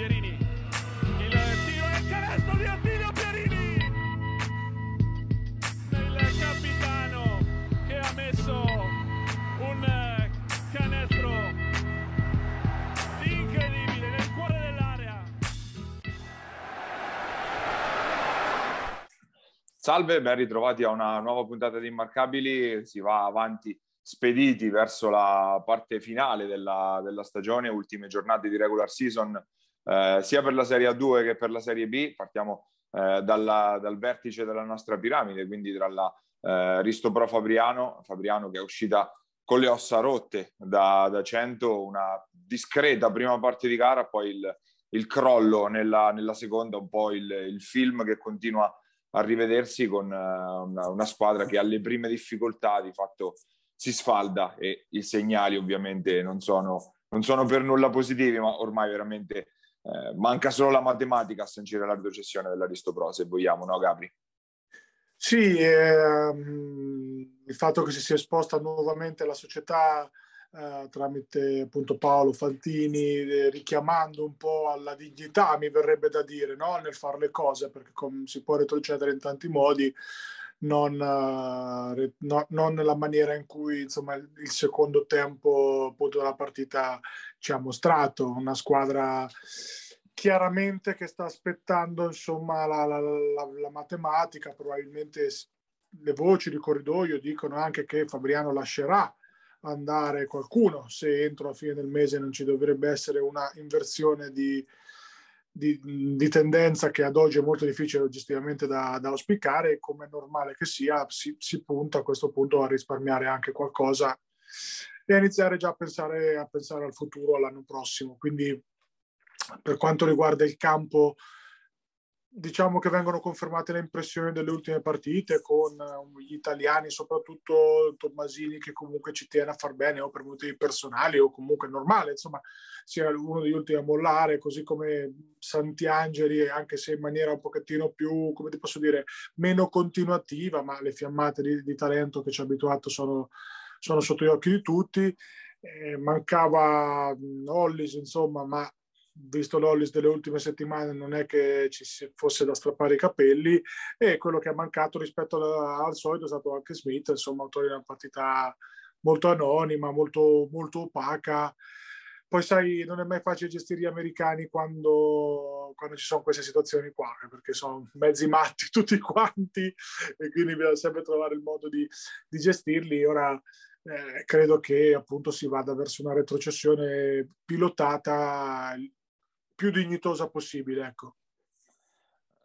Pierini. Il tiro e il canestro di Attilio Pierini. Il capitano che ha messo un canestro incredibile nel cuore dell'area. Salve, ben ritrovati a una nuova puntata di Immarcabili. Si va avanti spediti verso la parte finale della, della stagione, ultime giornate di regular season, eh, sia per la Serie A2 che per la Serie B. Partiamo eh, dalla, dal vertice della nostra piramide, quindi tra la eh, Risto Pro Fabriano, Fabriano che è uscita con le ossa rotte da, da 100, una discreta prima parte di gara, poi il, il crollo nella, nella, seconda, un po' il, il, film che continua a rivedersi con uh, una, una, squadra che alle prime difficoltà di fatto si sfalda e i segnali ovviamente non sono, non sono per nulla positivi, ma ormai veramente eh, manca solo la matematica a sancire la retrocessione dell'Aristopro, se vogliamo, no Gabri? Sì, ehm, il fatto che si sia esposta nuovamente la società eh, tramite appunto Paolo Fantini, eh, richiamando un po' alla dignità, mi verrebbe da dire, no? nel fare le cose, perché com- si può retrocedere in tanti modi, non, uh, no, non, nella maniera in cui insomma, il secondo tempo appunto, della partita ci ha mostrato. Una squadra chiaramente che sta aspettando insomma, la, la, la, la matematica, probabilmente le voci di corridoio dicono anche che Fabriano lascerà andare qualcuno se entro la fine del mese non ci dovrebbe essere una inversione di, di, di, tendenza che ad oggi è molto difficile oggettivamente da, da auspicare e come è normale che sia si, si, punta a questo punto a risparmiare anche qualcosa e iniziare già a pensare, a pensare al futuro all'anno prossimo. Quindi per quanto riguarda il campo diciamo che vengono confermate le impressioni delle ultime partite con uh, gli italiani, soprattutto Tommasini che comunque ci tiene a far bene o per motivi personali o comunque normale, insomma sia uno degli ultimi a mollare, così come Santiangeli, anche se in maniera un pochettino più, come ti posso dire, meno continuativa, ma le fiammate di, di talento che ci ha abituato sono, sono sotto gli occhi di tutti. Eh, mancava Hollis, insomma, ma visto l'Ollis delle ultime settimane non è che ci fosse da strappare i capelli e quello che è mancato rispetto al solito è stato anche Smith, insomma, autore di una partita molto anonima, molto, molto opaca. Poi sai, non è mai facile gestire gli americani quando, quando ci sono queste situazioni qua, perché sono mezzi matti tutti quanti e quindi bisogna sempre trovare il modo di, di gestirli. Ora eh, credo che appunto si vada verso una retrocessione pilotata più dignitosa possibile. Ecco.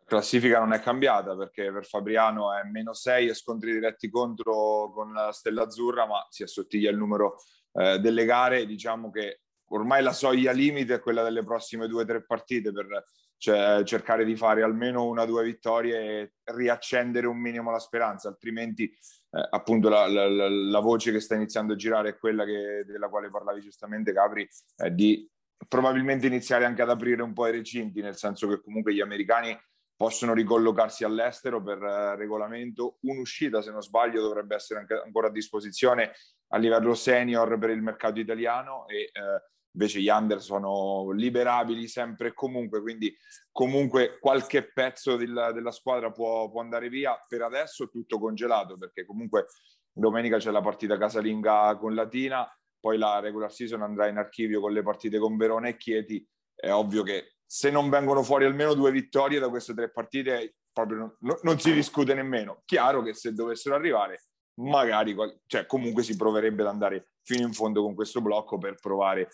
Classifica non è cambiata perché per Fabriano è meno 6 e scontri diretti contro con la Stella Azzurra, ma si assottiglia il numero eh, delle gare. Diciamo che ormai la soglia limite è quella delle prossime due o tre partite per cioè, cercare di fare almeno una o due vittorie e riaccendere un minimo la speranza, altrimenti eh, appunto la, la, la, voce che sta iniziando a girare è quella che, della quale parlavi giustamente Capri, eh, di probabilmente iniziare anche ad aprire un po' i recinti, nel senso che comunque gli americani possono ricollocarsi all'estero per uh, regolamento. Un'uscita, se non sbaglio, dovrebbe essere anche, ancora a disposizione a livello senior per il mercato italiano e uh, invece gli under sono liberabili sempre e comunque, quindi comunque qualche pezzo della, della squadra può, può, andare via. Per adesso tutto congelato perché comunque domenica c'è la partita casalinga con Latina, poi la regular season andrà in archivio con le partite con Verona e Chieti, è ovvio che se non vengono fuori almeno due vittorie da queste tre partite, proprio non, non si discute nemmeno. Chiaro che se dovessero arrivare, magari, cioè comunque si proverebbe ad andare fino in fondo con questo blocco per provare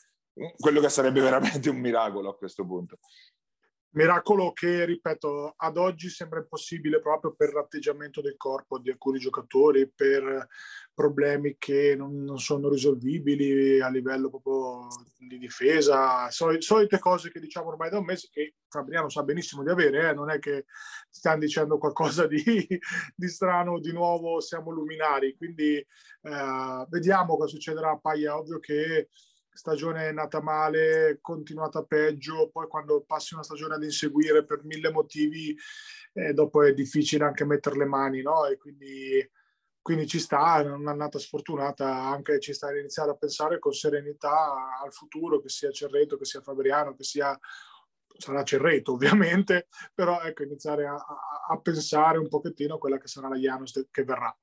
quello che sarebbe veramente un miracolo a questo punto. Miracolo che, ripeto, ad oggi sembra impossibile proprio per l'atteggiamento del corpo di alcuni giocatori, per problemi che non, non sono risolvibili a livello proprio di difesa, Sol- solite cose che diciamo ormai da un mese che Fabriano sa benissimo di avere, eh? non è che stiamo dicendo qualcosa di, di strano, di nuovo siamo luminari, quindi eh, vediamo cosa succederà, poi è ovvio che stagione nata male, continuata peggio, poi quando passi una stagione ad inseguire per mille motivi, eh, dopo è difficile anche mettere le mani, no? E quindi, quindi ci sta, è un'annata sfortunata, anche ci sta a iniziare a pensare con serenità al futuro, che sia Cerreto, che sia Fabriano, che sia sarà Cerreto ovviamente, però ecco, iniziare a, a, a pensare un pochettino a quella che sarà la Janus che verrà.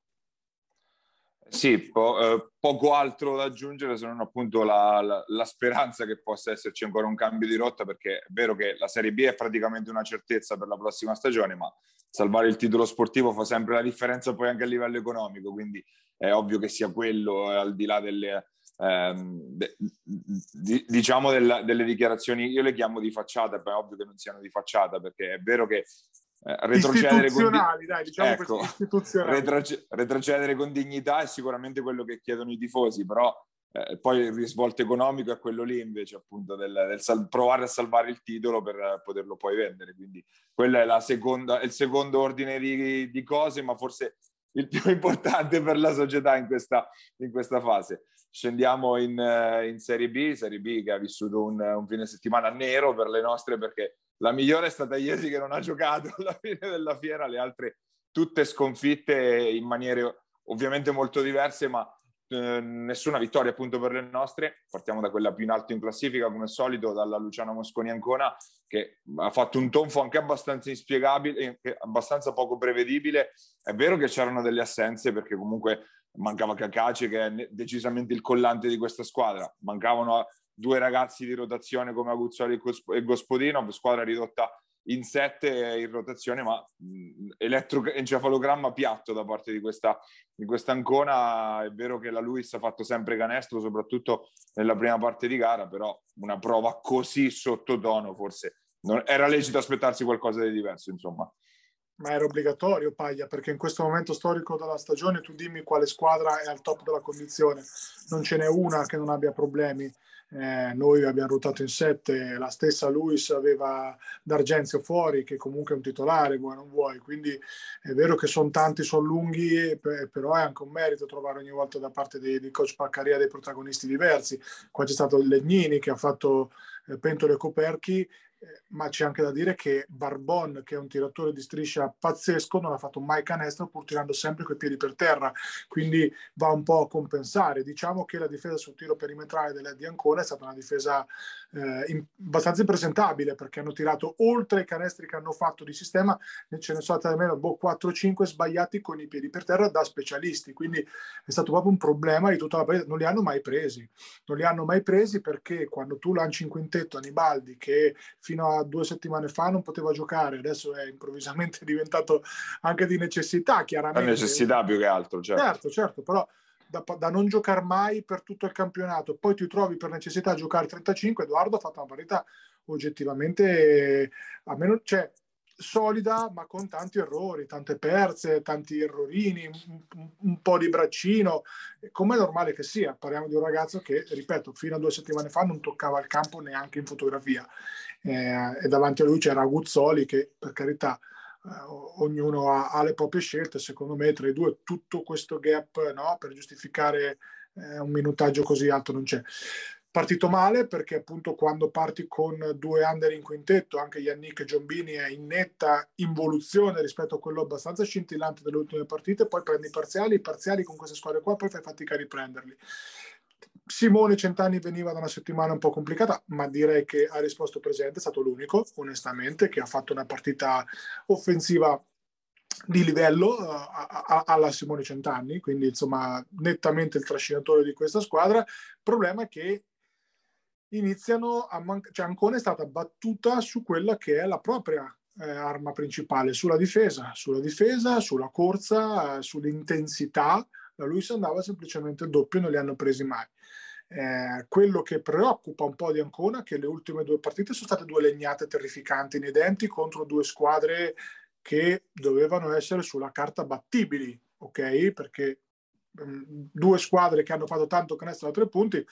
Sì, po- eh, poco altro da aggiungere se non appunto la, la, la, speranza che possa esserci ancora un cambio di rotta perché è vero che la Serie B è praticamente una certezza per la prossima stagione, ma salvare il titolo sportivo fa sempre la differenza poi anche a livello economico, quindi è ovvio che sia quello eh, al di là delle, ehm, de, di, diciamo della, delle dichiarazioni, io le chiamo di facciata, poi è ovvio che non siano di facciata perché è vero che retrocedere con, dai, diciamo ecco, retroce- retrocedere con dignità è sicuramente quello che chiedono i tifosi, però eh, poi il risvolto economico è quello lì invece appunto del, del sal- provare a salvare il titolo per poterlo poi vendere, quindi quello è, la seconda, il secondo ordine di, di cose, ma forse il più importante per la società in questa, in questa fase. Scendiamo in, in, Serie B, Serie B che ha vissuto un, un fine settimana nero per le nostre perché la migliore è stata Iesi che non ha giocato alla fine della fiera, le altre tutte sconfitte in maniere ovviamente molto diverse, ma eh, nessuna vittoria appunto per le nostre. Partiamo da quella più in alto in classifica, come al solito, dalla Luciano Mosconi Ancona, che ha fatto un tonfo anche abbastanza inspiegabile, abbastanza poco prevedibile. È vero che c'erano delle assenze, perché comunque mancava Cacace, che è decisamente il collante di questa squadra. Mancavano due ragazzi di rotazione come Aguzzoli e Gospodino, squadra ridotta in sette in rotazione, ma elettroencefalogramma piatto da parte di questa, di questa Ancona. È vero che la Luis ha fatto sempre canestro, soprattutto nella prima parte di gara, però una prova così sottotono forse non, era lecito aspettarsi qualcosa di diverso, insomma. Ma era obbligatorio, Paglia, perché in questo momento storico della stagione tu dimmi quale squadra è al top della condizione. Non ce n'è una che non abbia problemi eh, noi abbiamo ruotato in sette, la stessa Luis aveva D'Argenzio fuori, che comunque è un titolare, vuoi non vuoi, quindi è vero che sono tanti, sono lunghi, però è anche un merito trovare ogni volta da parte di, di coach Paccaria dei protagonisti diversi. Qua c'è stato Legnini che ha fatto eh, pentole e coperchi ma c'è anche da dire che Barbon, che è un tiratore di striscia pazzesco, non ha fatto mai canestro pur tirando sempre coi piedi per terra, quindi va un po' a compensare. Diciamo che la difesa sul tiro perimetrale della di Ancona è stata una difesa eh, in, abbastanza impresentabile perché hanno tirato oltre i canestri che hanno fatto di sistema, ce ne sono stati almeno boh, 4-5 sbagliati con i piedi per terra da specialisti, quindi è stato proprio un problema di tutta la partita, non li hanno mai presi, non li hanno mai presi perché quando tu lanci in quintetto Anibaldi che fino a due settimane fa non poteva giocare, adesso è improvvisamente diventato anche di necessità, chiaramente. La necessità più che altro, certo. Certo, certo, però da, da, non giocare mai per tutto il campionato, poi ti trovi per necessità a giocare 35, Edoardo ha fatto una partita oggettivamente, a meno, cioè, solida ma con tanti errori, tante perse, tanti errorini, un, un, po' di braccino, come è normale che sia. Parliamo di un ragazzo che, ripeto, fino a due settimane fa non toccava il campo neanche in fotografia eh, e davanti a lui c'era Guzzoli che per carità eh, ognuno ha, ha, le proprie scelte, secondo me tra i due tutto questo gap no, per giustificare eh, un minutaggio così alto non c'è. Partito male perché appunto quando parti con due under in quintetto, anche Yannick Giombini è in netta involuzione rispetto a quello abbastanza scintillante delle ultime partite, poi prendi i parziali, i parziali con queste squadre qua poi fai fatica a riprenderli. Simone Centani veniva da una settimana un po' complicata, ma direi che ha risposto presente, è stato l'unico, onestamente, che ha fatto una partita offensiva di livello uh, alla Simone Centanni, quindi insomma nettamente il trascinatore di questa squadra. Il problema è che iniziano a mancare, cioè Ancona è stata battuta su quella che è la propria eh, arma principale, sulla difesa, sulla difesa, sulla corsa, eh, sull'intensità. La Luis andava semplicemente il doppio, non li hanno presi mai. Eh, quello che preoccupa un po' di Ancona è che le ultime due partite sono state due legnate terrificanti nei denti contro due squadre che dovevano essere sulla carta battibili, ok? Perché um, due squadre che hanno fatto tanto canestro da tre punti,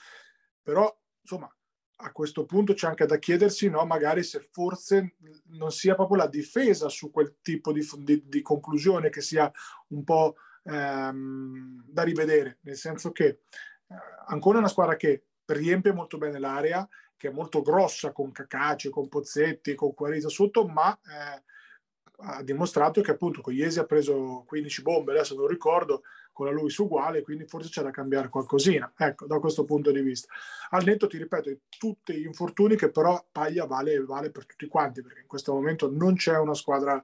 però insomma a questo punto c'è anche da chiedersi no, magari se forse non sia proprio la difesa su quel tipo di, di, di conclusione che sia un po' ehm, da rivedere, nel senso che eh, ancora una squadra che riempie molto bene l'area, che è molto grossa con Cacace, con Pozzetti, con Quarisa sotto, ma eh, ha dimostrato che appunto con Iesi ha preso 15 bombe, adesso non ricordo, con la Luis uguale, quindi forse c'è da cambiare qualcosina, ecco, da questo punto di vista. Al netto, ti ripeto, tutti gli infortuni che però Paglia vale, vale per tutti quanti, perché in questo momento non c'è una squadra,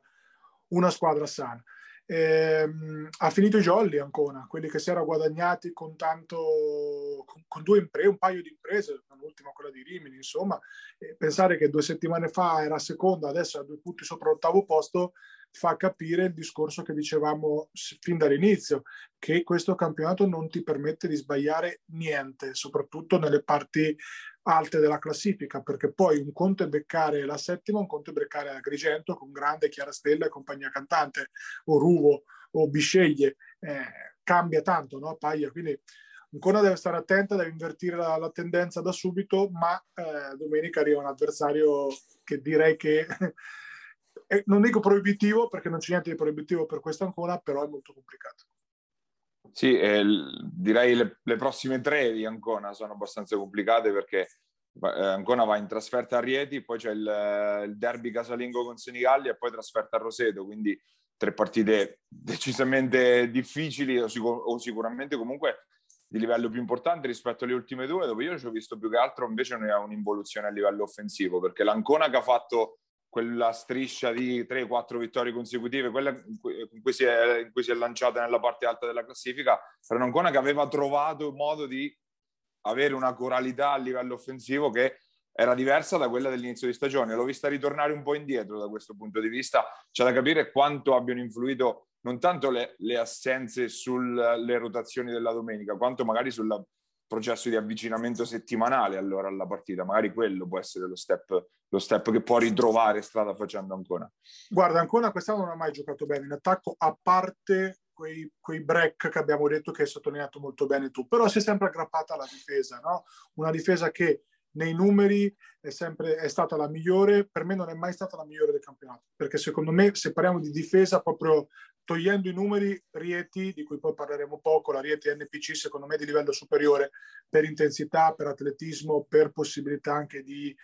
una squadra sana. Ehm, ha finito i jolly ancora, quelli che si erano guadagnati con tanto, con, con due imprese, un paio di imprese, l'ultima quella di Rimini, insomma, e pensare che due settimane fa era seconda, adesso ha due punti sopra l'ottavo posto, fa capire il discorso che dicevamo fin dall'inizio, che questo campionato non ti permette di sbagliare niente, soprattutto nelle parti alte della classifica, perché poi un conto è beccare la settima, un conto è beccare Agrigento con grande Chiara Stella e compagnia cantante, o Ruvo o Bisceglie, eh, cambia tanto, no? Paglia, quindi ancora deve stare attenta, deve invertire la, la tendenza da subito, ma eh, domenica arriva un avversario che direi che non dico proibitivo perché non c'è niente di proibitivo per questa ancora, però è molto complicato. Sì, eh, direi le, le, prossime tre di Ancona sono abbastanza complicate perché eh, Ancona va in trasferta a Rieti, poi c'è il, il derby casalingo con Senigallia e poi trasferta a Roseto, quindi tre partite decisamente difficili o, sicur- o, sicuramente comunque di livello più importante rispetto alle ultime due, dove io ci ho visto più che altro invece un'involuzione a livello offensivo, perché l'Ancona che ha fatto quella striscia di 3-4 vittorie consecutive, quella in cui, in, è, in cui, si è, lanciata nella parte alta della classifica, era un'Ancona che aveva trovato un modo di avere una coralità a livello offensivo che era diversa da quella dell'inizio di stagione. L'ho vista ritornare un po' indietro da questo punto di vista. C'è da capire quanto abbiano influito non tanto le, le assenze sulle rotazioni della domenica, quanto magari sul processo di avvicinamento settimanale allora alla partita. Magari quello può essere lo step lo step che può ritrovare strada facendo Ancona? Guarda, Ancona quest'anno non ha mai giocato bene in attacco, a parte quei, quei, break che abbiamo detto che hai sottolineato molto bene tu, però si è sempre aggrappata alla difesa, no? Una difesa che nei numeri è sempre è stata la migliore, per me non è mai stata la migliore del campionato, perché secondo me se parliamo di difesa proprio togliendo i numeri, Rieti, di cui poi parleremo poco, la Rieti NPC secondo me di livello superiore per intensità, per atletismo, per possibilità anche di,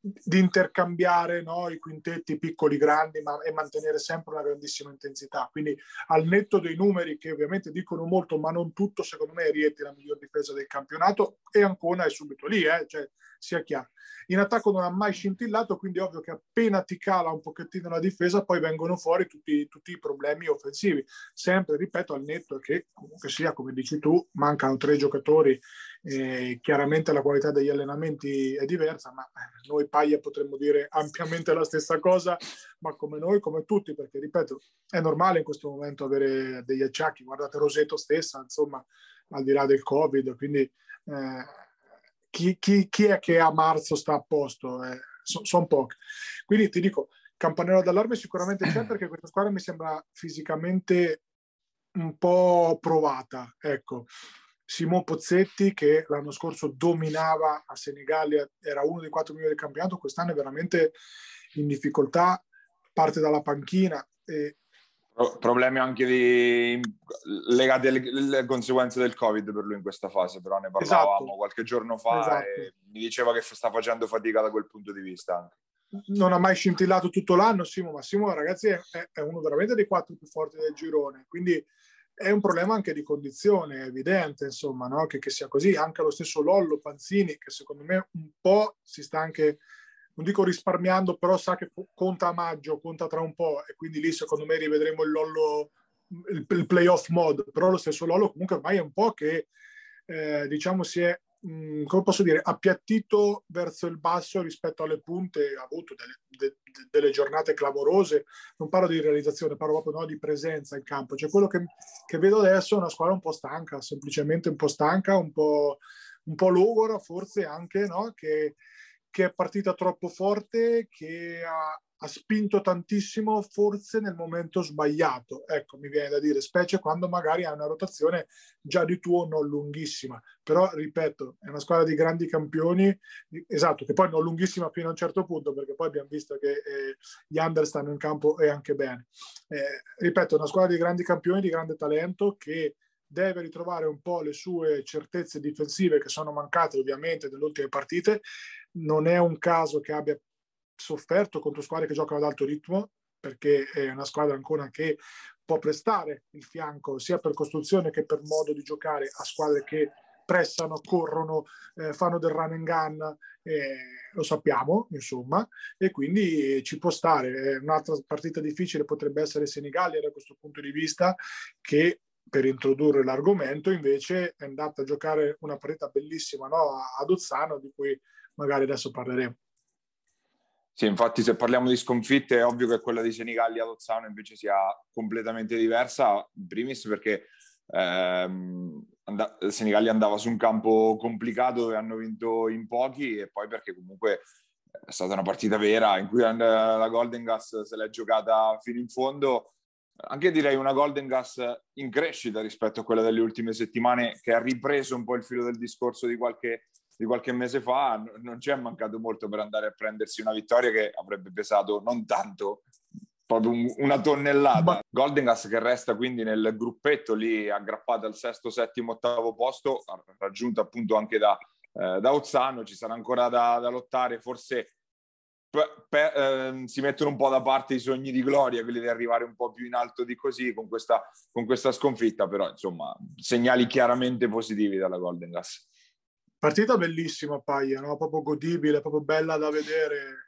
di intercambiare no, i quintetti piccoli, grandi, ma e mantenere sempre una grandissima intensità. Quindi al netto dei numeri che ovviamente dicono molto, ma non tutto, secondo me Rieti è la miglior difesa del campionato e Ancona è subito lì, eh? cioè, sia chiaro. In attacco non ha mai scintillato, quindi è ovvio che appena ti cala un pochettino la difesa, poi vengono fuori tutti, tutti i problemi offensivi. Sempre, ripeto, al netto che comunque sia, come dici tu, mancano tre giocatori, eh, chiaramente la qualità degli allenamenti è diversa, ma noi Paglia potremmo dire ampiamente la stessa cosa, ma come noi, come tutti, perché ripeto, è normale in questo momento avere degli acciacchi. Guardate Roseto stessa, insomma, al di là del Covid, quindi... Eh, chi, chi, chi, è che a marzo sta a posto? Eh, Sono son pochi. Quindi ti dico, campanello d'allarme sicuramente c'è perché questa squadra mi sembra fisicamente un po' provata. Ecco, Simon Pozzetti che l'anno scorso dominava a Senigallia, era uno dei quattro migliori del campionato, quest'anno è veramente in difficoltà, parte dalla panchina e Problemi anche di, legati alle, conseguenze del Covid per lui in questa fase, però ne parlavamo esatto. qualche giorno fa esatto. e mi diceva che sta facendo fatica da quel punto di vista. Anche. Non ha mai scintillato tutto l'anno Simo, ma Simo ragazzi è, è, uno veramente dei quattro più forti del girone, quindi è un problema anche di condizione, è evidente insomma no? che, che sia così, anche lo stesso Lollo Panzini che secondo me un po' si sta anche non dico risparmiando, però sa che conta a maggio, conta tra un po' e quindi lì secondo me rivedremo il Lollo, il, il playoff mode, però lo stesso Lollo comunque ormai è un po' che eh, diciamo si è, mh, mm, come posso dire, appiattito verso il basso rispetto alle punte, ha avuto delle, de, delle, giornate clamorose, non parlo di realizzazione, parlo proprio no, di presenza in campo, cioè quello che, che vedo adesso è una squadra un po' stanca, semplicemente un po' stanca, un po', un po' logora forse anche, no? che che è partita troppo forte, che ha, ha, spinto tantissimo, forse nel momento sbagliato. Ecco, mi viene da dire, specie quando magari ha una rotazione già di tuo non lunghissima. Però, ripeto, è una squadra di grandi campioni, esatto, che poi non lunghissima fino a un certo punto, perché poi abbiamo visto che eh, gli under stanno in campo e anche bene. Eh, ripeto, è una squadra di grandi campioni, di grande talento, che deve ritrovare un po' le sue certezze difensive che sono mancate ovviamente nelle ultime partite non è un caso che abbia sofferto contro squadre che giocano ad alto ritmo, perché è una squadra ancora che può prestare il fianco sia per costruzione che per modo di giocare a squadre che pressano, corrono, eh, fanno del run and gun, eh, lo sappiamo, insomma, e quindi ci può stare. Un'altra partita difficile potrebbe essere Senigallia da questo punto di vista, che per introdurre l'argomento invece è andata a giocare una partita bellissima no? ad Ozzano, di cui magari adesso parleremo. Sì, infatti se parliamo di sconfitte è ovvio che quella di Senigallia ad Ozzano invece sia completamente diversa, in primis perché ehm, and- Senigallia andava su un campo complicato dove hanno vinto in pochi e poi perché comunque è stata una partita vera in cui la Golden Gas se l'è giocata fino in fondo anche direi una Golden Gas in crescita rispetto a quella delle ultime settimane che ha ripreso un po' il filo del discorso di qualche, di qualche mese fa non ci è mancato molto per andare a prendersi una vittoria che avrebbe pesato non tanto proprio una tonnellata. Golden Gas che resta quindi nel gruppetto lì aggrappata al sesto, settimo, ottavo posto, raggiunta appunto anche da, eh, da Ozzano, ci sarà ancora da, da lottare, forse per, per, eh, si mettono un po' da parte i sogni di gloria, quelli di arrivare un po' più in alto di così con questa, con questa sconfitta, però insomma segnali chiaramente positivi dalla Golden Gas. Partita bellissima, Paglia, no? proprio godibile, proprio bella da vedere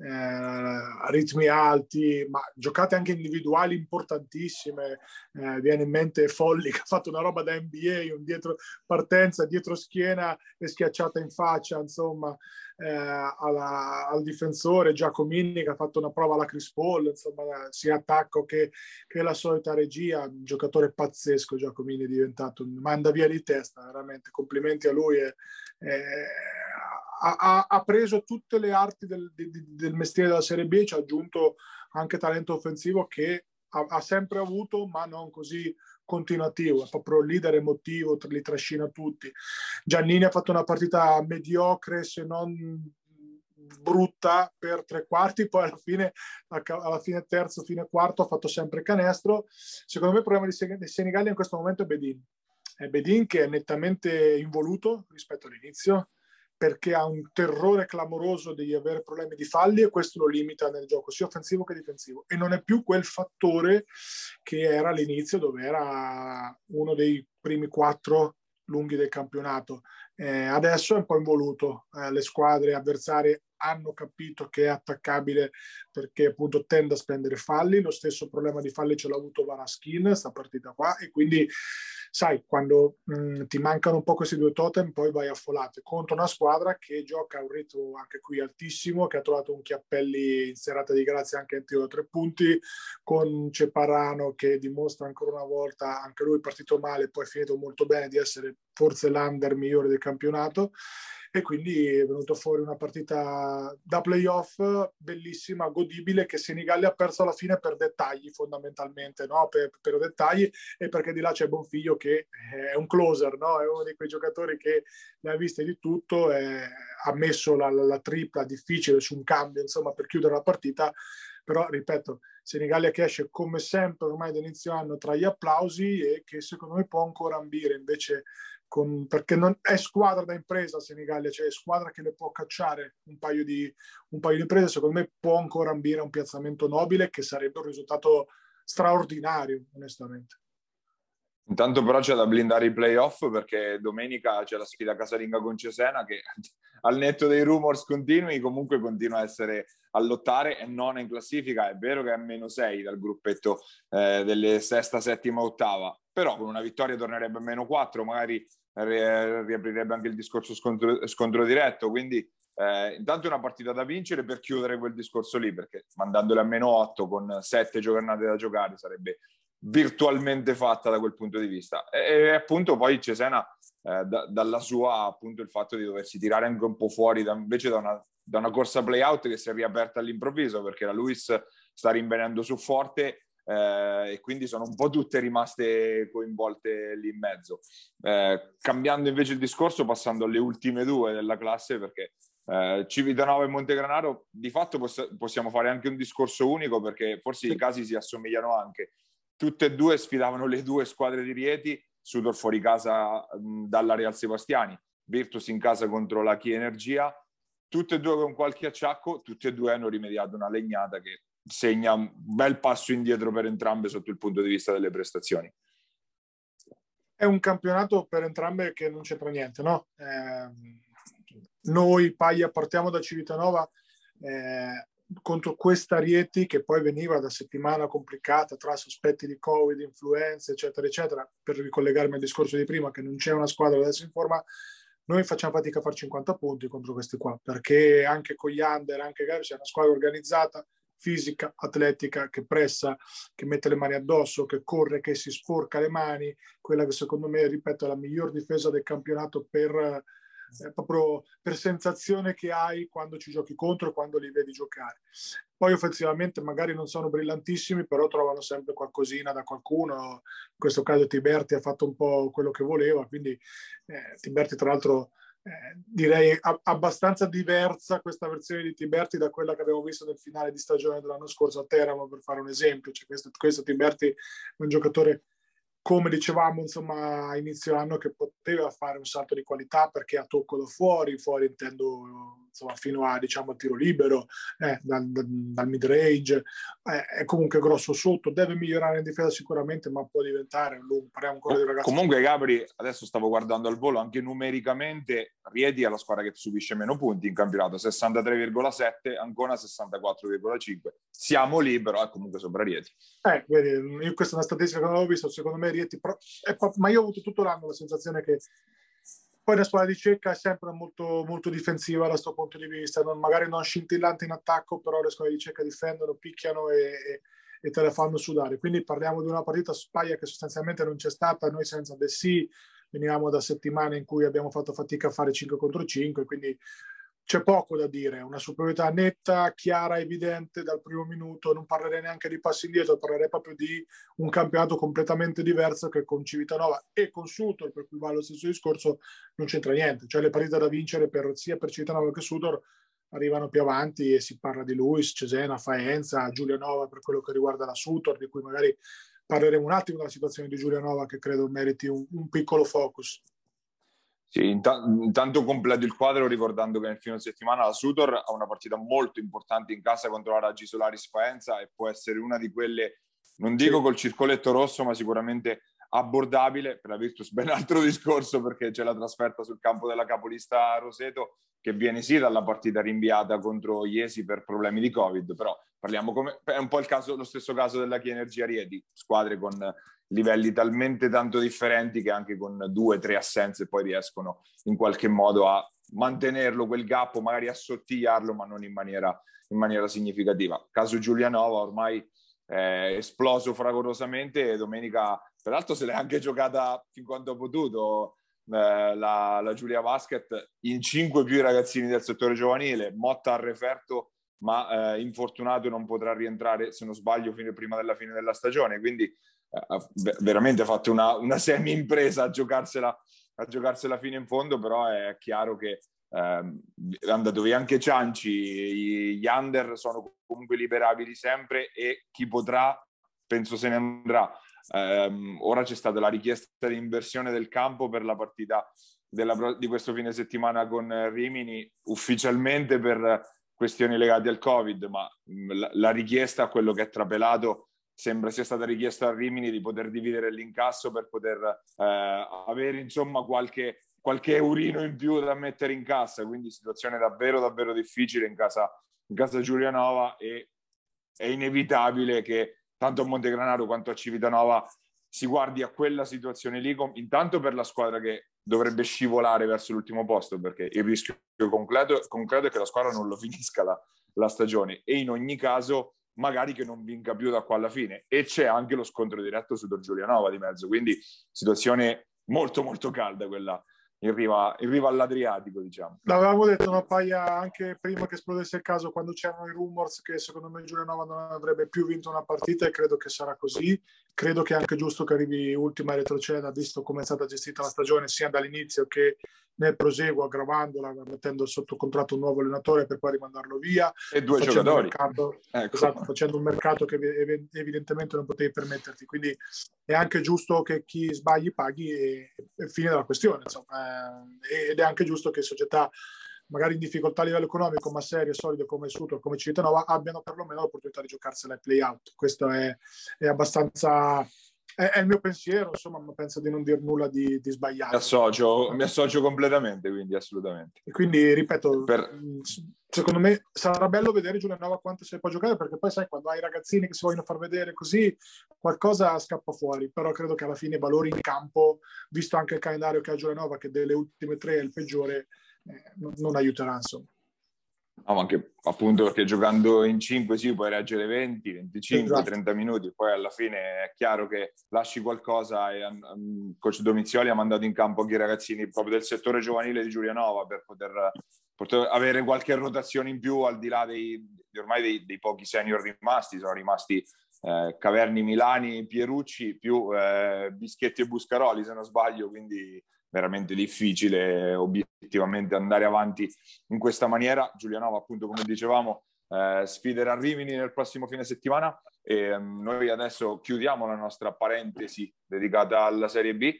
eh, ritmi alti, ma giocate anche individuali importantissime. Eh, viene in mente Folli che ha fatto una roba da NBA, un dietro partenza, dietro schiena e schiacciata in faccia, insomma, eh, alla, al difensore Giacomini che ha fatto una prova alla Chris Paul, insomma, sia attacco che, che la solita regia. Un giocatore pazzesco Giacomini è diventato, manda via di testa, veramente. Complimenti a lui. E, e, ha, ha, preso tutte le arti del, del, del, mestiere della Serie B, ci ha aggiunto anche talento offensivo che ha, ha, sempre avuto, ma non così continuativo, è proprio leader emotivo, li trascina tutti. Giannini ha fatto una partita mediocre, se non brutta per tre quarti, poi alla fine, alla fine terzo, fine quarto ha fatto sempre canestro. Secondo me il problema di Senigallia in questo momento è Bedin. È Bedin che è nettamente involuto rispetto all'inizio, perché ha un terrore clamoroso di avere problemi di falli e questo lo limita nel gioco sia offensivo che difensivo e non è più quel fattore che era all'inizio dove era uno dei primi quattro lunghi del campionato. Eh, adesso è un po' involuto, eh, le squadre avversarie hanno capito che è attaccabile perché appunto tende a spendere falli, lo stesso problema di falli ce l'ha avuto Varaskin sta partita qua e quindi sai, quando mh, mm, ti mancano un po' questi due totem, poi vai a folate contro una squadra che gioca a un ritmo anche qui altissimo, che ha trovato un Chiappelli in serata di grazia anche in tiro a tre punti, con Ceparano che dimostra ancora una volta, anche lui partito male, poi finito molto bene, di essere forse l'under migliore del campionato e quindi è venuto fuori una partita da playoff bellissima, godibile, che Senigallia ha perso alla fine per dettagli fondamentalmente, no? per, per, dettagli e perché di là c'è Bonfiglio che è un closer, no? è uno di quei giocatori che ne ha viste di tutto, e ha messo la, la, la tripla difficile su un cambio insomma, per chiudere la partita, però ripeto, Senigallia che esce come sempre ormai da inizio anno tra gli applausi e che secondo me può ancora ambire invece con, perché non, è squadra da impresa Senigallia, cioè è squadra che le può cacciare un paio, di, un paio di imprese, secondo me può ancora ambire un piazzamento nobile che sarebbe un risultato straordinario, onestamente. Intanto però c'è da blindare i playoff perché domenica c'è la sfida casalinga con Cesena che al netto dei rumors continui comunque continua a essere a lottare e non in classifica. È vero che è a meno 6 dal gruppetto eh, delle sesta, settima, ottava, però con una vittoria tornerebbe a meno 4, magari riaprirebbe anche il discorso scontro, scontro diretto. Quindi eh, intanto è una partita da vincere per chiudere quel discorso lì, perché mandandole a meno 8 con 7 giornate da giocare sarebbe virtualmente fatta da quel punto di vista. E, e appunto poi Cesena, eh, da, dalla sua, appunto il fatto di doversi tirare anche un po' fuori da, invece da una, da una corsa play-out che si è riaperta all'improvviso, perché la Luis sta rinvenendo su forte eh, e quindi sono un po' tutte rimaste coinvolte lì in mezzo. Eh, cambiando invece il discorso, passando alle ultime due della classe, perché eh, Civitanova e Montegranaro di fatto poss- possiamo fare anche un discorso unico perché forse i casi si assomigliano anche tutte e due sfidavano le due squadre di Rieti, Sudor fuori casa mh, dalla Real Sebastiani, Virtus in casa contro la Chi Energia, tutte e due con qualche acciacco, tutte e due hanno rimediato una legnata che segna un bel passo indietro per entrambe sotto il punto di vista delle prestazioni. È un campionato per entrambe che non c'entra niente, no? Eh, noi, Paglia, partiamo da Civitanova eh, contro questa Rieti che poi veniva da settimana complicata tra sospetti di Covid, influenze, eccetera, eccetera, per ricollegarmi al discorso di prima che non c'è una squadra adesso in forma, noi facciamo fatica a fare 50 punti contro questi qua, perché anche con gli under, anche Gary, c'è una squadra organizzata, fisica, atletica, che pressa, che mette le mani addosso, che corre, che si sporca le mani, quella che secondo me, ripeto, è la miglior difesa del campionato per, eh, proprio per sensazione che hai quando ci giochi contro e quando li vedi giocare. Poi offensivamente magari non sono brillantissimi, però trovano sempre qualcosina da qualcuno. In questo caso Tiberti ha fatto un po' quello che voleva, quindi eh, Tiberti tra l'altro eh, direi a- abbastanza diversa questa versione di Tiberti da quella che abbiamo visto nel finale di stagione dell'anno scorso a Teramo, per fare un esempio. Cioè, questo, questo Tiberti è un giocatore come dicevamo insomma a inizio anno che poteva fare un salto di qualità perché a tocco da fuori, fuori intendo insomma fino a diciamo tiro libero, eh, dal, dal, mid range, eh, è comunque grosso sotto, deve migliorare in difesa sicuramente ma può diventare un ancora di ragazzi. Comunque Gabri, adesso stavo guardando al volo, anche numericamente Riedi è la squadra che subisce meno punti in campionato, 63,7, Ancona 64,5, siamo lì però è comunque sopra Riedi. Eh, vedi, io questa è una statistica che non avevo visto, secondo me Rieti, ma io ho avuto tutto l'anno la sensazione che poi la squadra di Cecca è sempre molto, molto difensiva da questo punto di vista, non, magari non scintillante in attacco, però le squadre di Cecca difendono, picchiano e, e, e, te le fanno sudare. Quindi parliamo di una partita Spaglia che sostanzialmente non c'è stata, noi senza Dessì venivamo da settimane in cui abbiamo fatto fatica a fare 5 contro 5, quindi c'è poco da dire, una superiorità netta, chiara, evidente dal primo minuto, non parlerei neanche di passi indietro, parlerei proprio di un campionato completamente diverso che con Civitanova e con Sutor, per cui va lo stesso discorso, non c'entra niente, cioè le partite da vincere per, sia per Civitanova che Sutor arrivano più avanti e si parla di Luis, Cesena, Faenza, Giulianova per quello che riguarda la Sutor, di cui magari parleremo un attimo della situazione di Giulianova che credo meriti un, un piccolo focus. Sì, intanto completo il quadro ricordando che nel fine settimana la Sutor ha una partita molto importante in casa contro la Raggi Solaris Faenza e può essere una di quelle, non dico col circoletto rosso, ma sicuramente abbordabile. Per la Virtus ben altro discorso perché c'è la trasferta sul campo della capolista Roseto che viene sì dalla partita rinviata contro Iesi per problemi di Covid, però parliamo come è un po' il caso, lo stesso caso della Chi Energia Rieti, squadre con livelli talmente tanto differenti che anche con due o tre assenze poi riescono in qualche modo a mantenerlo quel gap o magari assottigliarlo ma non in maniera, in maniera significativa. Caso Giulianova ormai è esploso fragorosamente e domenica peraltro se l'è anche giocata fin quanto ha potuto eh, la, la, Giulia Basket in cinque più i ragazzini del settore giovanile Motta ha referto ma eh, infortunato non potrà rientrare se non sbaglio fino prima della fine della stagione quindi ha veramente fatto una, una semi impresa a giocarsela, a giocarsela fino in fondo, però è chiaro che eh, è andato via anche Cianci, gli under sono comunque liberabili sempre e chi potrà penso se ne andrà. Eh, ora c'è stata la richiesta di inversione del campo per la partita della, di questo fine settimana con Rimini ufficialmente per questioni legate al Covid, ma la, la richiesta a quello che è trapelato sembra sia stata richiesta a Rimini di poter dividere l'incasso per poter eh, avere insomma qualche, qualche eurino in più da mettere in cassa, quindi situazione davvero davvero difficile in casa, in casa Giulianova e è inevitabile che tanto a Montegranaro quanto a Civitanova si guardi a quella situazione lì, intanto per la squadra che dovrebbe scivolare verso l'ultimo posto, perché il rischio concreto, concreto è che la squadra non lo finisca la, la stagione e in ogni caso magari che non vinca più da qua alla fine. E c'è anche lo scontro diretto su Giulianova di mezzo, quindi situazione molto molto calda quella in riva, in riva all'Adriatico, diciamo. L'avevamo detto una paia anche prima che esplodesse il caso, quando c'erano i rumors che secondo me Giulianova non avrebbe più vinto una partita e credo che sarà così. Credo che è anche giusto che arrivi ultima retroceda, visto come è stata gestita la stagione sia dall'inizio che nel proseguo aggravandola, mettendo sotto contratto un nuovo allenatore per poi rimandarlo via. E due giocatori. Mercato, ecco. esatto, facendo un mercato che evidentemente non potevi permetterti. Quindi è anche giusto che chi sbagli paghi e, e fine della questione. Insomma. Eh, ed è anche giusto che società magari in difficoltà a livello economico, ma serie, solide come Sutor, come Civitanova, abbiano perlomeno l'opportunità di giocarsela ai play-out. Questo è, è abbastanza è, il mio pensiero, insomma, ma penso di non dire nulla di, di sbagliato. Mi associo, mi associo, completamente, quindi assolutamente. E quindi, ripeto, per... secondo me sarà bello vedere Giulianova quanto si può giocare, perché poi sai, quando hai ragazzini che si vogliono far vedere così, qualcosa scappa fuori, però credo che alla fine i valori in campo, visto anche il calendario che ha Giulianova, che delle ultime tre è il peggiore, non, non aiuterà, insomma. No, ma anche appunto perché giocando in 5 sì, puoi reggere 20, 25, esatto. 30 minuti, poi alla fine è chiaro che lasci qualcosa e um, coach Domizioli ha mandato in campo anche i ragazzini proprio del settore giovanile di Giulianova per poter, poter avere qualche rotazione in più al di là dei, ormai dei, dei pochi senior rimasti, sono rimasti eh, Caverni, Milani, Pierucci più eh, Bischetti e Buscaroli se non sbaglio, quindi veramente difficile obiettivamente andare avanti in questa maniera. Giulianova, appunto, come dicevamo, eh, sfiderà Rimini nel prossimo fine settimana e um, noi adesso chiudiamo la nostra parentesi dedicata alla Serie B.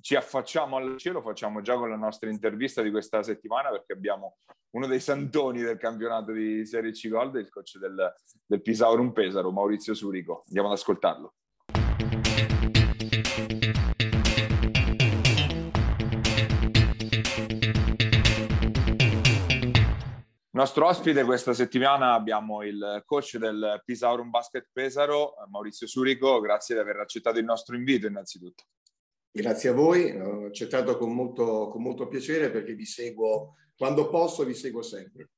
Ci affacciamo al cielo, facciamo già con la nostra intervista di questa settimana perché abbiamo uno dei santoni del campionato di Serie C Gold, il coach del, del Pisaurum Pesaro, Maurizio Surico. Andiamo ad ascoltarlo. Nostro ospite questa settimana abbiamo il coach del Pisaurum Basket Pesaro, Maurizio Surico. Grazie di aver accettato il nostro invito innanzitutto. Grazie a voi, ho accettato con molto, con molto piacere perché vi seguo quando posso, vi seguo sempre.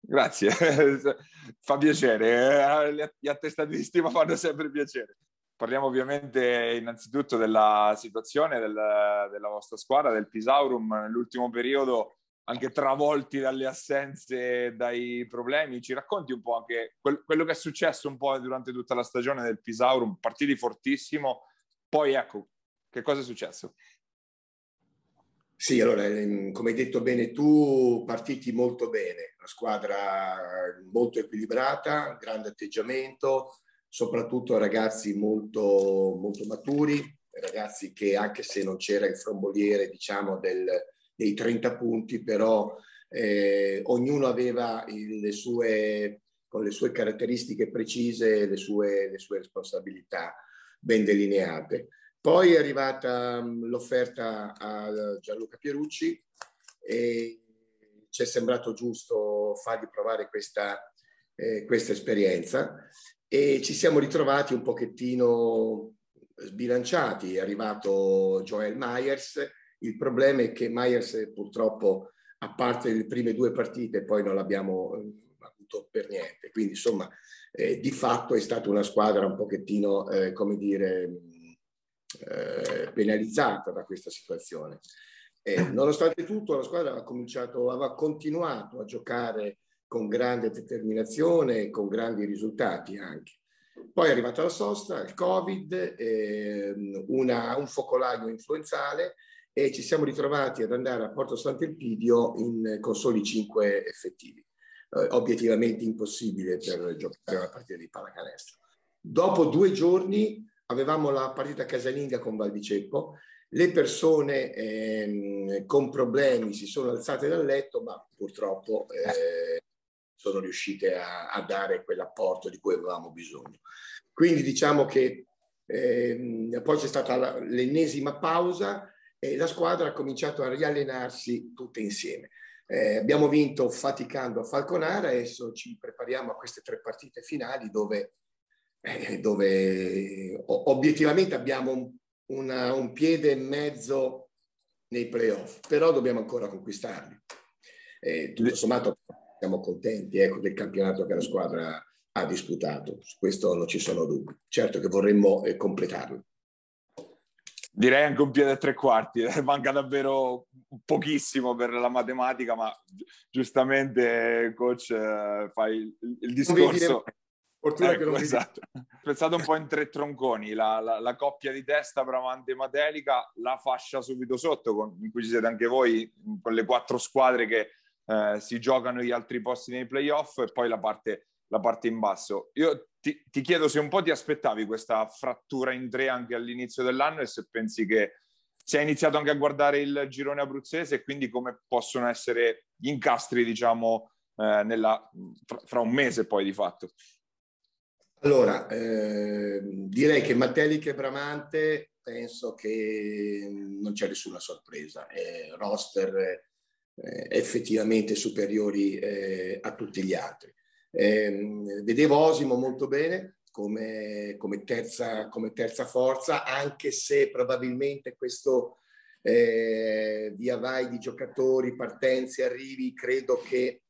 Grazie, fa piacere, eh, gli attestati di stima fanno sempre piacere. Parliamo ovviamente innanzitutto della situazione del, della vostra squadra, del Pisaurum. Nell'ultimo periodo anche travolti dalle assenze, dai problemi. Ci racconti un po' anche quello che è successo un po' durante tutta la stagione del Pisaurum, partiti fortissimo, poi ecco, che cosa è successo? Sì, allora, ehm, come hai detto bene tu, partiti molto bene, una squadra molto equilibrata, grande atteggiamento, soprattutto ragazzi molto, molto maturi, ragazzi che anche se non c'era il fromboliere, diciamo, del, dei 30 punti, però eh, ognuno aveva le sue, con le sue caratteristiche precise, le sue, le sue responsabilità ben delineate. Poi è arrivata um, l'offerta a Gianluca Pierucci e ci è sembrato giusto fargli provare questa, eh, questa esperienza e ci siamo ritrovati un pochettino sbilanciati. È arrivato Joel Myers il problema è che Myers purtroppo, a parte le prime due partite, poi non l'abbiamo eh, avuto per niente. Quindi, insomma, eh, di fatto è stata una squadra un pochettino, eh, come dire, eh, penalizzata da questa situazione. nonostante tutto, la squadra ha cominciato, aveva continuato a giocare con grande determinazione e con grandi risultati anche. Poi è arrivata la sosta, il Covid, ehm, una, un focolaio influenzale e ci siamo ritrovati ad andare a Porto Sant'Elpidio in, con soli cinque effettivi. Eh, obiettivamente impossibile per giocare una partita di pallacanestro. Dopo due giorni avevamo la partita casalinga con Valdiceppo, le persone ehm, con problemi si sono alzate dal letto, ma purtroppo eh, sono riuscite a, a, dare quell'apporto di cui avevamo bisogno. Quindi diciamo che ehm, poi c'è stata l'ennesima pausa e la squadra ha cominciato a riallenarsi tutte insieme. Eh, abbiamo vinto faticando a Falconara adesso ci prepariamo a queste tre partite finali dove, eh, dove obiettivamente abbiamo un, una, un, piede e mezzo nei playoff, però dobbiamo ancora conquistarli. Eh, tutto sommato siamo contenti ecco, del campionato che la squadra ha disputato, su questo non ci sono dubbi. Certo che vorremmo eh, completarlo direi anche un piede e tre quarti, eh, manca davvero pochissimo per la matematica, ma giustamente coach eh, fai il, il discorso. Fortuna ecco, che non esatto. Pensate un po' in tre tronconi, la, la, la coppia di testa Bramante e Matelica, la fascia subito sotto, con, in cui ci siete anche voi, con le quattro squadre che eh, si giocano gli altri posti nei playoff e poi la parte, la parte in basso. Io ti, ti, chiedo se un po' ti aspettavi questa frattura in tre anche all'inizio dell'anno e se pensi che si è iniziato anche a guardare il girone abruzzese e quindi come possono essere gli incastri, diciamo, eh, nella, fra, fra, un mese poi di fatto. Allora, eh, direi che Matelic e Bramante penso che non c'è nessuna sorpresa, è roster eh, effettivamente superiori eh, a tutti gli altri. Eh, vedevo Osimo molto bene come, come, terza, come, terza, forza, anche se probabilmente questo eh, via vai di giocatori, partenze, arrivi, credo che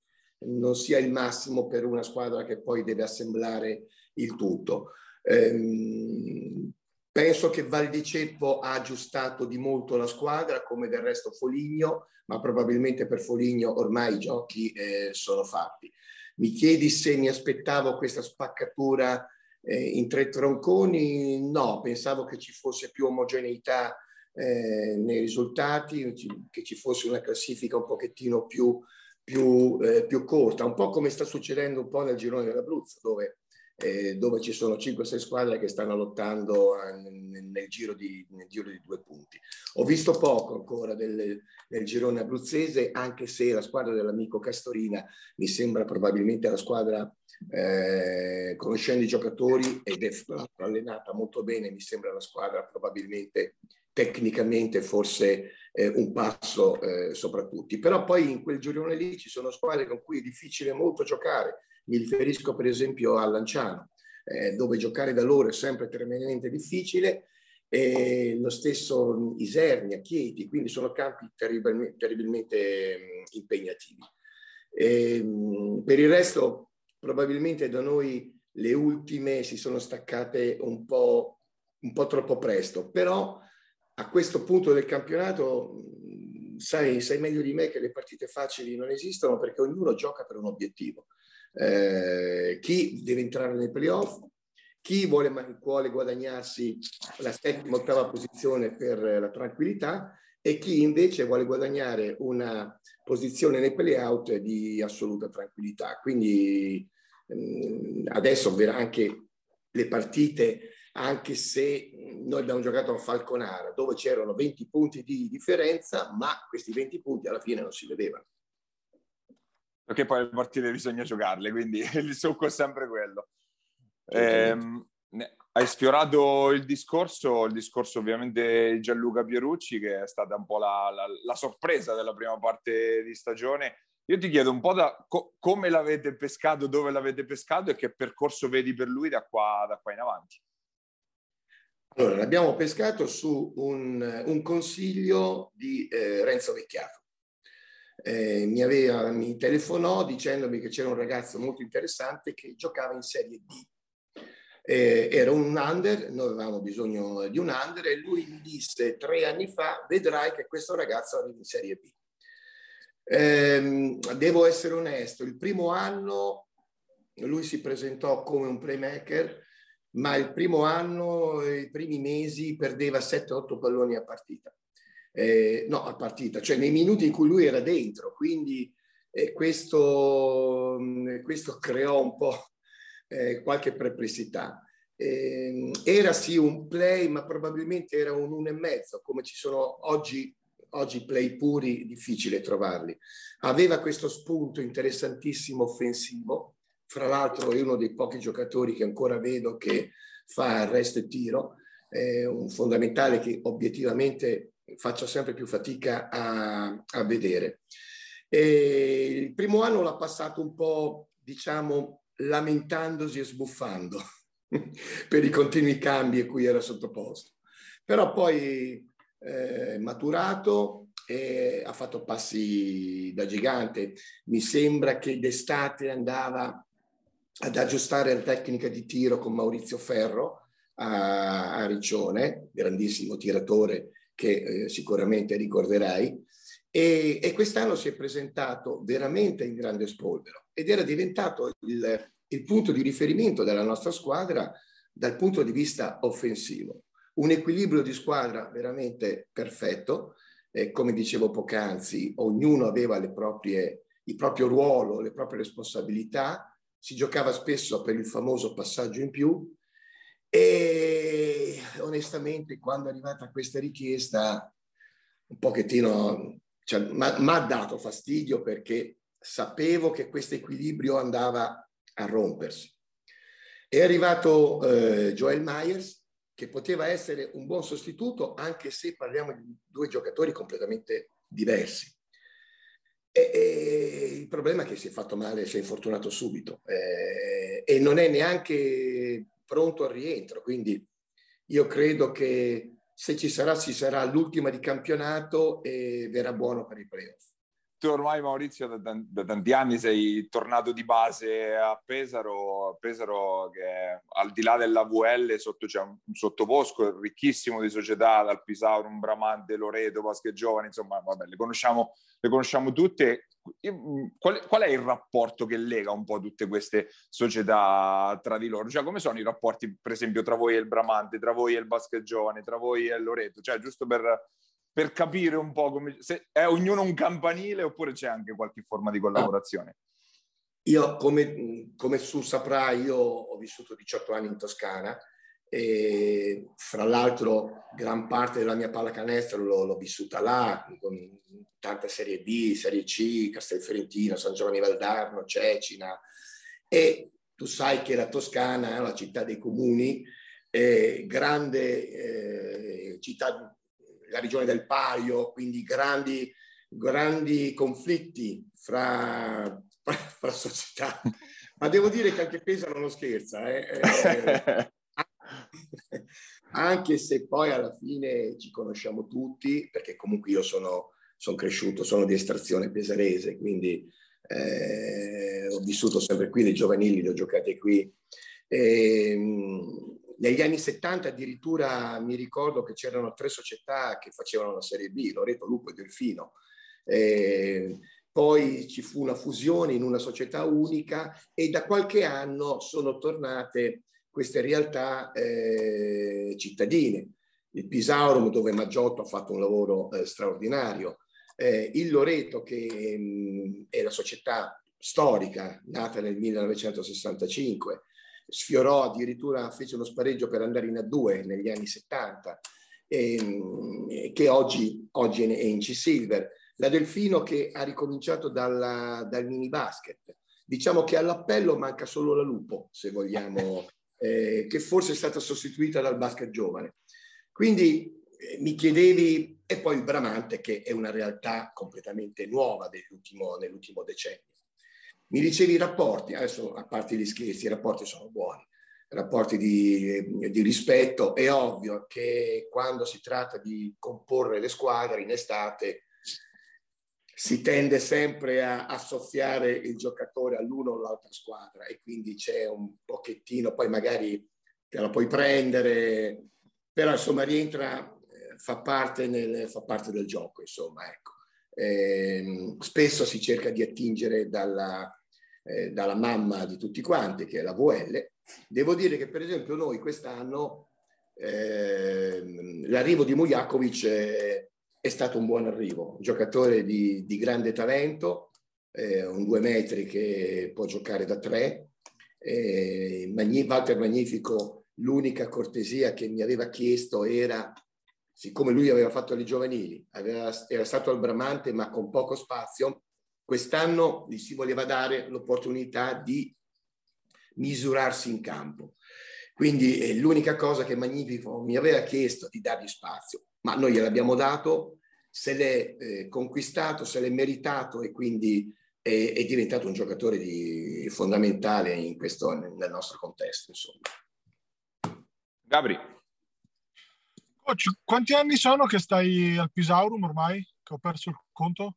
non sia il massimo per una squadra che poi deve assemblare il tutto. Ehm, penso che Val di Ceppo ha aggiustato di molto la squadra, come del resto Foligno, ma probabilmente per Foligno ormai i giochi eh, sono fatti. Mi chiedi se mi aspettavo questa spaccatura eh, in tre tronconi? No, pensavo che ci fosse più omogeneità eh, nei risultati, che ci fosse una classifica un pochettino più, più, eh, più corta, un po' come sta succedendo un po' nel girone dell'Abruzzo, dove eh, dove ci sono 5-6 squadre che stanno lottando eh, nel, nel, giro di, nel, giro di, due punti. Ho visto poco ancora del, del, girone abruzzese, anche se la squadra dell'amico Castorina mi sembra probabilmente la squadra, eh, conoscendo i giocatori ed è allenata molto bene, mi sembra la squadra probabilmente tecnicamente forse eh, un passo eh, sopra tutti. Però poi in quel girone lì ci sono squadre con cui è difficile molto giocare, mi riferisco per esempio a Lanciano, eh, dove giocare da loro è sempre tremendamente difficile, e lo stesso Isernia, Chieti, quindi sono campi terribilmente, terribilmente impegnativi. E, per il resto, probabilmente da noi le ultime si sono staccate un po', un po' troppo presto, però a questo punto del campionato sai, sai meglio di me che le partite facili non esistono perché ognuno gioca per un obiettivo eh, chi deve entrare nei playoff, chi vuole, vuole guadagnarsi la settima, ottava posizione per la tranquillità? E chi invece vuole guadagnare una posizione nei playout di assoluta tranquillità. Quindi ehm, adesso anche le partite, anche se noi abbiamo giocato a Falconara, dove c'erano 20 punti di differenza, ma questi 20 punti alla fine non si vedevano perché poi le partite bisogna giocarle, quindi il succo è sempre quello. Eh, hai sfiorato il discorso, il discorso ovviamente di Gianluca Pierucci, che è stata un po' la, la, la, sorpresa della prima parte di stagione. Io ti chiedo un po' da co- come l'avete pescato, dove l'avete pescato e che percorso vedi per lui da qua, da qua in avanti. Allora, l'abbiamo pescato su un, un consiglio di eh, Renzo Vecchiato eh, mi, aveva, mi telefonò dicendomi che c'era un ragazzo molto interessante che giocava in Serie D. Eh, era un under, noi avevamo bisogno di un under e lui mi disse tre anni fa vedrai che questo ragazzo arriva in Serie B. Eh, devo essere onesto, il primo anno lui si presentò come un playmaker, ma il primo anno, i primi mesi, perdeva 7-8 palloni a partita eh, no, a partita, cioè nei minuti in cui lui era dentro, quindi eh, questo, mm, questo, creò un po' eh, qualche perplessità. Ehm, era sì un play, ma probabilmente era un uno e mezzo, come ci sono oggi, oggi play puri, difficile trovarli. Aveva questo spunto interessantissimo offensivo, fra l'altro è uno dei pochi giocatori che ancora vedo che fa arresto e tiro, è un fondamentale che obiettivamente faccio sempre più fatica a, a vedere. E il primo anno l'ha passato un po', diciamo, lamentandosi e sbuffando per i continui cambi a cui era sottoposto. Però poi eh, maturato e ha fatto passi da gigante. Mi sembra che d'estate andava ad aggiustare la tecnica di tiro con Maurizio Ferro a, a Riccione, grandissimo tiratore che eh, sicuramente ricorderai, e, e, quest'anno si è presentato veramente in grande spolvero ed era diventato il, il punto di riferimento della nostra squadra dal punto di vista offensivo. Un equilibrio di squadra veramente perfetto, eh, come dicevo poc'anzi, ognuno aveva le proprie, il proprio ruolo, le proprie responsabilità, si giocava spesso per il famoso passaggio in più e onestamente quando è arrivata questa richiesta un pochettino, cioè, mi ha dato fastidio perché sapevo che questo equilibrio andava a rompersi. È arrivato eh, Joel Myers, che poteva essere un buon sostituto, anche se parliamo di due giocatori completamente diversi. E, e il problema è che si è fatto male, si è infortunato subito eh, e non è neanche pronto al rientro. Quindi io credo che se ci sarà, ci sarà l'ultima di campionato e verrà buono per i playoff tu ormai Maurizio da, da, tanti anni sei tornato di base a Pesaro, Pesaro che al di là della VL sotto c'è un, un sottobosco ricchissimo di società, dal Pisaurum, Bramante, Loreto, Basche Giovani, insomma vabbè, le conosciamo, le conosciamo tutte. Qual, qual, è il rapporto che lega un po' tutte queste società tra di loro? Cioè come sono i rapporti per esempio tra voi e il Bramante, tra voi e il Basche Giovani, tra voi e Loreto? Cioè giusto per per capire un po' come, se è ognuno un campanile oppure c'è anche qualche forma di collaborazione. Io, come, come tu saprai, io ho vissuto 18 anni in Toscana e fra l'altro gran parte della mia pallacanestro l'ho, l'ho vissuta là, con tanta Serie B, Serie C, Castelferentino, San Giovanni Valdarno, Cecina e tu sai che la Toscana è la città dei comuni, eh, grande eh, città la regione del Paio, quindi grandi, grandi conflitti fra, fra, società. Ma devo dire che anche Pesaro non scherza, eh? eh anche se poi alla fine ci conosciamo tutti, perché comunque io sono, sono cresciuto, sono di estrazione pesarese, quindi eh, ho vissuto sempre qui, dei giovanili, li ho giocati qui. E, ehm, negli anni 70 addirittura mi ricordo che c'erano tre società che facevano la Serie B, Loreto, Lupo e Delfino. Eh, poi ci fu una fusione in una società unica e da qualche anno sono tornate queste realtà eh, cittadine. Il Pisaurum dove Maggiotto ha fatto un lavoro eh, straordinario, eh, il Loreto che mh, mm, è la società storica nata nel 1965, sfiorò addirittura, fece uno spareggio per andare in A2 negli anni 70, e, ehm, che oggi, oggi è in C-Silver. La Delfino che ha ricominciato dalla, dal mini basket. Diciamo che all'appello manca solo la Lupo, se vogliamo, eh, che forse è stata sostituita dal basket giovane. Quindi eh, mi chiedevi, e poi il Bramante, che è una realtà completamente nuova nell'ultimo decennio. Mi dicevi i rapporti, adesso a parte gli scherzi, i rapporti sono buoni, rapporti di, di, rispetto. È ovvio che quando si tratta di comporre le squadre in estate si tende sempre a associare il giocatore all'uno o all'altra squadra e quindi c'è un pochettino, poi magari te la puoi prendere, però insomma rientra, eh, fa parte, nel, fa parte del gioco, insomma, ecco. Eh, spesso si cerca di attingere dalla, eh, dalla mamma di tutti quanti, che è la VL. Devo dire che per esempio noi quest'anno eh, l'arrivo di Mujakovic è, è, stato un buon arrivo, un giocatore di, di grande talento, eh, un due metri che può giocare da tre. Eh, Magni, Walter Magnifico, l'unica cortesia che mi aveva chiesto era, siccome lui aveva fatto le giovanili, aveva, era stato al Bramante ma con poco spazio, Quest'anno gli si voleva dare l'opportunità di misurarsi in campo. Quindi eh, l'unica cosa che Magnifico mi aveva chiesto di dargli spazio, ma noi gliel'abbiamo dato, se l'è eh, conquistato, se l'è meritato e quindi è, è diventato un giocatore di, fondamentale in questo, nel nostro contesto. Insomma. Gabri. Coach, quanti anni sono che stai al Pisaurum ormai? Che ho perso il conto?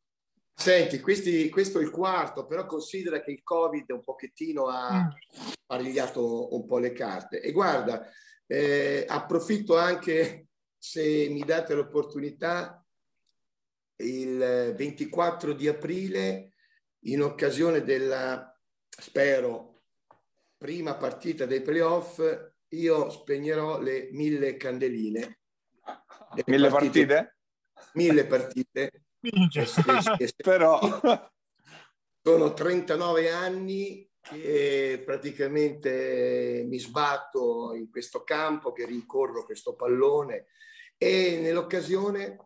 Senti, questi, questo è il quarto, però considera che il Covid un pochettino ha mm. parigliato un po' le carte. E guarda, eh, approfitto anche, se mi date l'opportunità, il 24 di aprile, in occasione della, spero, prima partita dei playoff, io spegnerò le mille candeline. Mille partite? partite? Mille partite Però sono 39 anni che praticamente mi sbatto in questo campo, che rincorro questo pallone e nell'occasione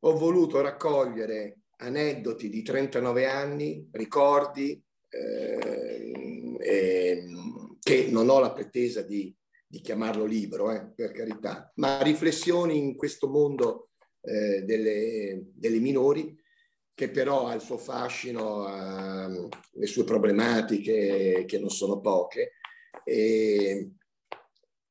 ho voluto raccogliere aneddoti di 39 anni, ricordi, eh, eh, che non ho la pretesa di, di chiamarlo libro, eh, per carità, ma riflessioni in questo mondo eh, delle, delle, minori, che però ha il suo fascino, ha le sue problematiche, che non sono poche. E,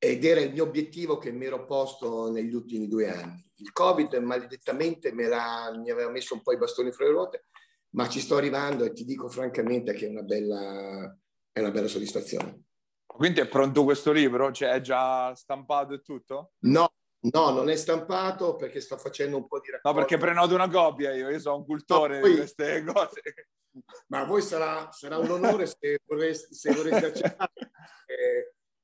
ed era il mio obiettivo che mi ero posto negli ultimi due anni. Il Covid maledettamente me mi aveva messo un po' i bastoni fra le ruote, ma ci sto arrivando e ti dico francamente che è una bella, è una bella soddisfazione. Quindi è pronto questo libro? Cioè è già stampato e tutto? No, no, non è stampato perché sto facendo un po' di raccolta. No, perché prenoto una copia io, io sono un cultore no, poi, di queste cose. Ma a voi sarà, sarà un onore se vorreste, se vorreste accettare.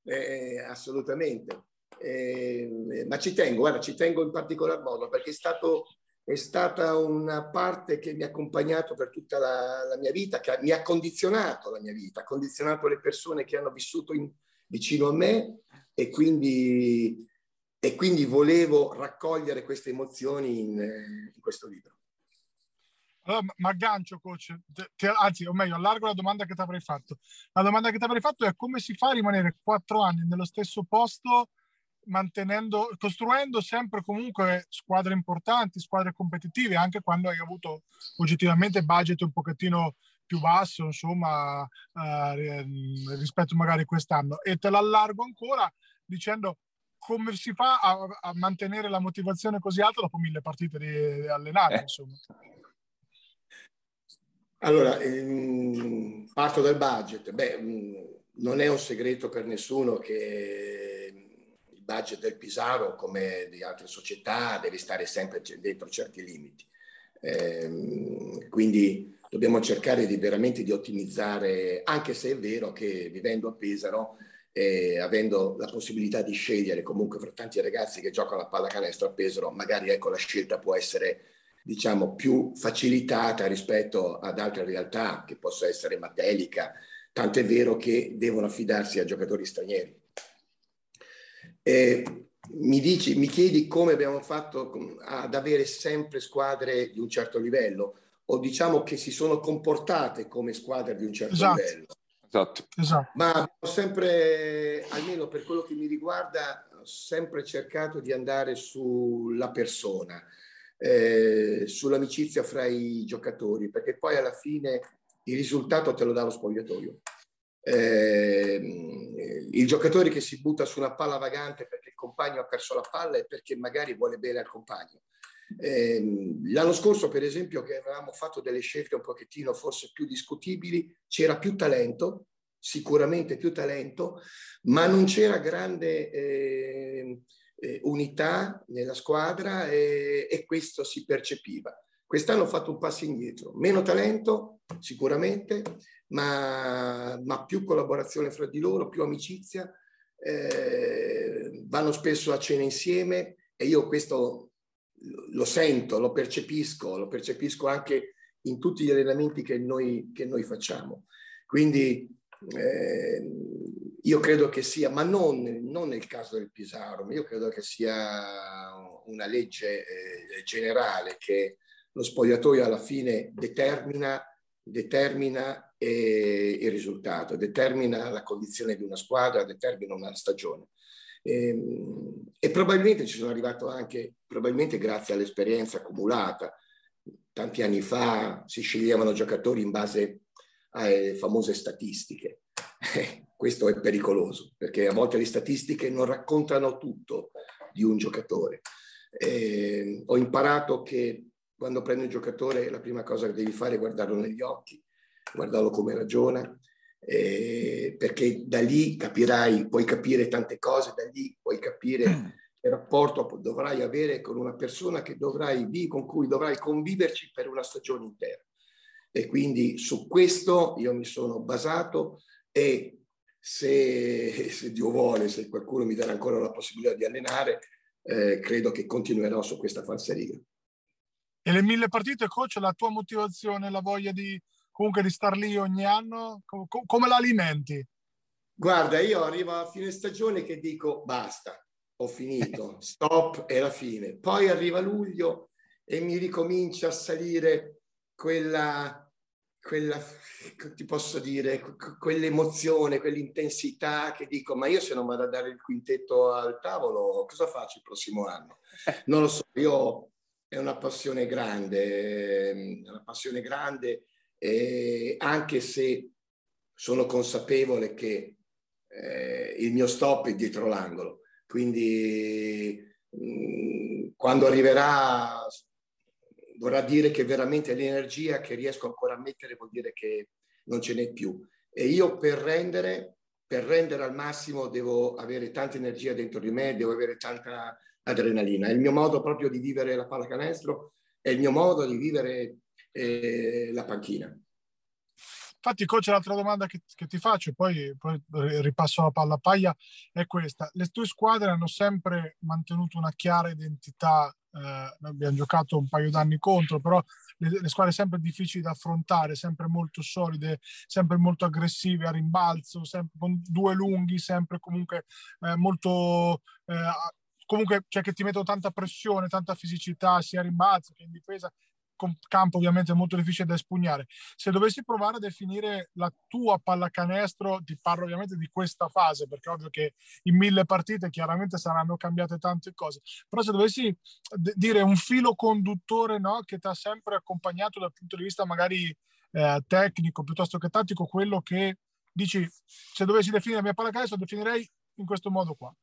Eh, eh, assolutamente. Eh, ma ci tengo, guarda, ci tengo in particolar modo perché è, stato, è stata una parte che mi ha accompagnato per tutta la, la, mia vita, che mi ha condizionato la mia vita, ha condizionato le persone che hanno vissuto in, vicino a me e quindi, e quindi volevo raccogliere queste emozioni in, in questo libro. Allora, ma aggancio, coach, ti, anzi, o meglio, allargo la domanda che ti avrei fatto. La domanda che ti avrei fatto è come si fa a rimanere quattro anni nello stesso posto, mantenendo, costruendo sempre comunque squadre importanti, squadre competitive, anche quando hai avuto oggettivamente budget un pochettino più basso, insomma, eh, rispetto magari quest'anno. E te l'allargo ancora dicendo come si fa a, a, mantenere la motivazione così alta dopo mille partite di, di allenate, eh. insomma. Allora, ehm, parto dal budget. Beh, mm, non è un segreto per nessuno che il budget del Pisaro, come di altre società, deve stare sempre dentro certi limiti. Eh, quindi dobbiamo cercare di veramente di ottimizzare, anche se è vero che vivendo a Pesaro e avendo la possibilità di scegliere comunque fra tanti ragazzi che giocano a pallacanestro a Pesaro, magari ecco la scelta può essere diciamo, più facilitata rispetto ad altre realtà, che possa essere Matelica, tanto è vero che devono affidarsi a giocatori stranieri. E mi, dici, mi chiedi come abbiamo fatto ad avere sempre squadre di un certo livello, o diciamo che si sono comportate come squadre di un certo esatto. livello. Esatto. esatto. Ma ho sempre, almeno per quello che mi riguarda, ho sempre cercato di andare sulla persona eh, sull'amicizia fra i giocatori, perché poi alla fine il risultato te lo dà lo spogliatoio. Eh, il giocatore che si butta su una palla vagante perché il compagno ha perso la palla e perché magari vuole bene al compagno. Eh, l'anno scorso, per esempio, che avevamo fatto delle scelte un pochettino forse più discutibili, c'era più talento, sicuramente più talento, ma non c'era grande eh, eh, unità nella squadra e, e, questo si percepiva. Quest'anno ho fatto un passo indietro, meno talento sicuramente, ma, ma più collaborazione fra di loro, più amicizia, eh, vanno spesso a cena insieme e io questo lo sento, lo percepisco, lo percepisco anche in tutti gli allenamenti che noi, che noi facciamo. Quindi eh, io credo che sia, ma non, non, nel caso del Pisaro, io credo che sia una legge eh, generale che lo spogliatoio alla fine determina, determina eh, il risultato, determina la condizione di una squadra, determina una stagione. E, ehm, e probabilmente ci sono arrivato anche, probabilmente grazie all'esperienza accumulata. Tanti anni fa si sceglievano giocatori in base alle famose statistiche. Eh, questo è pericoloso perché a volte le statistiche non raccontano tutto di un giocatore. Eh, ho imparato che quando prendi un giocatore la prima cosa che devi fare è guardarlo negli occhi, guardarlo come ragiona, eh, perché da lì capirai, puoi capire tante cose, da lì puoi capire mm. che rapporto dovrai avere con una persona che dovrai, con cui dovrai conviverci per una stagione intera. E quindi su questo io mi sono basato e se, se Dio vuole, se qualcuno mi darà ancora la possibilità di allenare, eh, credo che continuerò su questa falsariga. E le mille partite, coach, la tua motivazione, la voglia di comunque di star lì ogni anno, com- come la alimenti? Guarda, io arrivo a fine stagione che dico basta, ho finito, stop, è la fine. Poi arriva luglio e mi ricomincia a salire quella, quella ti posso dire, quell'emozione, quell'intensità che dico, ma io se non vado a dare il quintetto al tavolo, cosa faccio il prossimo anno? Non lo so, io è una passione grande, ehm, una passione grande, eh, anche se sono consapevole che eh, il mio stop è dietro l'angolo. Quindi mm, quando arriverà vorrà dire che veramente l'energia che riesco ancora a mettere vuol dire che non ce n'è più. E io per rendere, per rendere al massimo devo avere tanta energia dentro di me, devo avere tanta adrenalina. È il mio modo proprio di vivere la pallacanestro, è il mio modo di vivere eh, la panchina. Infatti, coach, l'altra domanda che, che ti faccio, poi, poi, ripasso la palla a paglia, è questa. Le tue squadre hanno sempre mantenuto una chiara identità, eh, abbiamo giocato un paio d'anni contro, però le, le, squadre sempre difficili da affrontare, sempre molto solide, sempre molto aggressive a rimbalzo, sempre con due lunghi, sempre comunque eh, molto... Eh, comunque cioè che ti mettono tanta pressione, tanta fisicità sia a rimbalzo che in difesa campo ovviamente molto difficile da espugnare. Se dovessi provare a definire la tua pallacanestro, ti parlo ovviamente di questa fase, perché ovvio che in mille partite chiaramente saranno cambiate tante cose, però se dovessi dire un filo conduttore no, che ti ha sempre accompagnato dal punto di vista magari eh, tecnico piuttosto che tattico, quello che dici, se dovessi definire la mia pallacanestro, definirei in questo modo qua.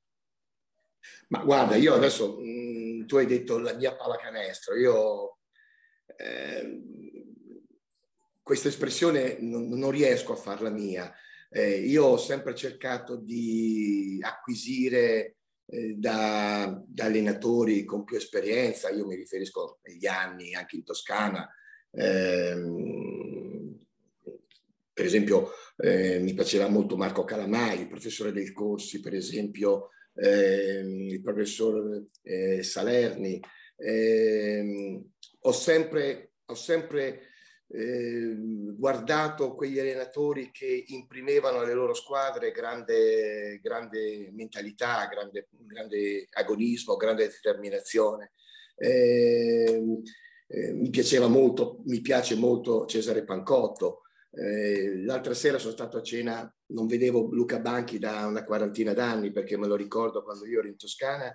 Ma guarda, io adesso mh, mm, tu hai detto la mia pallacanestro, io eh, questa espressione non, non, riesco a farla mia. Eh, io ho sempre cercato di acquisire eh, da, da, allenatori con più esperienza, io mi riferisco agli anni anche in Toscana, ehm, per esempio eh, mi piaceva molto Marco Calamai, il professore del Corsi, per esempio eh, il professor eh, Salerni, eh, ho sempre, ho sempre eh, guardato quegli allenatori che imprimevano alle loro squadre grande, grande mentalità, grande, grande, agonismo, grande determinazione. Eh, eh, mi piaceva molto, mi piace molto Cesare Pancotto. Eh, l'altra sera sono stato a cena, non vedevo Luca Banchi da una quarantina d'anni perché me lo ricordo quando io ero in Toscana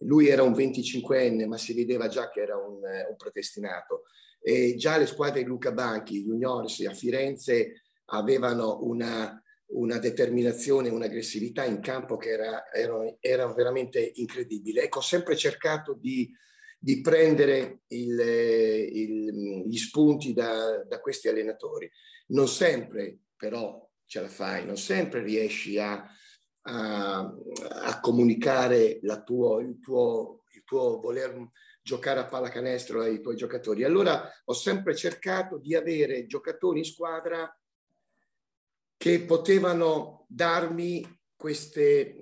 lui era un 25enne, ma si vedeva già che era un, eh, un predestinato. E già le squadre di Luca Banchi, juniors a Firenze, avevano una, una determinazione, un'aggressività in campo che era, era, era veramente incredibile. Ecco, ho sempre cercato di, di prendere il, il, gli spunti da, da, questi allenatori. Non sempre però ce la fai, non sempre riesci a, a, a comunicare tuo, il, tuo, il tuo voler giocare a pallacanestro ai tuoi giocatori. Allora ho sempre cercato di avere giocatori in squadra che potevano darmi queste,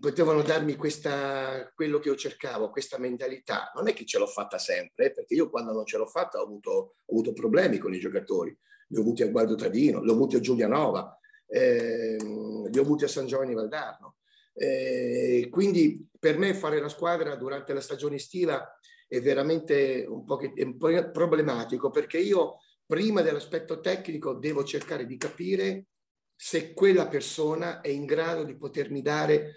potevano darmi questa, quello che io cercavo, questa mentalità. Non è che ce l'ho fatta sempre, eh, perché io quando non ce l'ho fatta ho avuto, ho avuto problemi con i giocatori. Li ho avuti a Guardo Tadino, li ho avuti a Giulianova, eh, li ho avuti a San Giovanni Valdarno. Eh, quindi per me fare la squadra durante la stagione estiva è veramente un po', problematico perché io prima dell'aspetto tecnico devo cercare di capire se quella persona è in grado di potermi dare,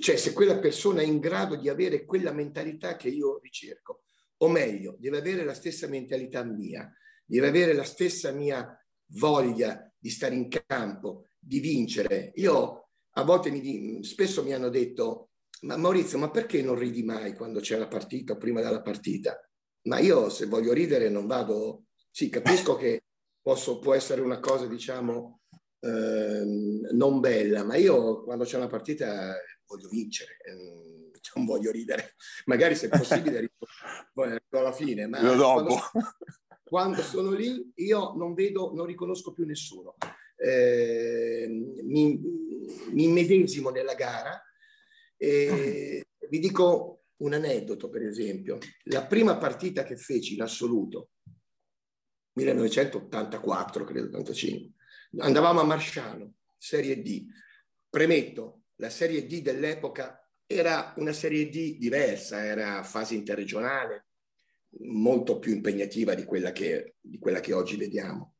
cioè se quella persona è in grado di avere quella mentalità che io ricerco, o meglio, deve avere la stessa mentalità mia, deve avere la stessa mia voglia di stare in campo, di vincere. Io a volte mi, spesso mi hanno detto, ma Maurizio, ma perché non ridi mai quando c'è la partita o prima della partita? Ma io se voglio ridere non vado, sì, capisco che posso, può essere una cosa, diciamo, eh, non bella, ma io quando c'è una partita voglio vincere, ehm, non voglio ridere. Magari se è possibile rido alla fine, ma quando, quando sono lì io non vedo, non riconosco più nessuno. Eh, mi, mi immedesimo nella gara e vi dico un aneddoto, per esempio. La prima partita che feci in assoluto, 1984, credo, 85, andavamo a Marsciano, Serie D. Premetto, la Serie D dell'epoca era una Serie D diversa, era fase interregionale, molto più impegnativa di quella che, di quella che oggi vediamo.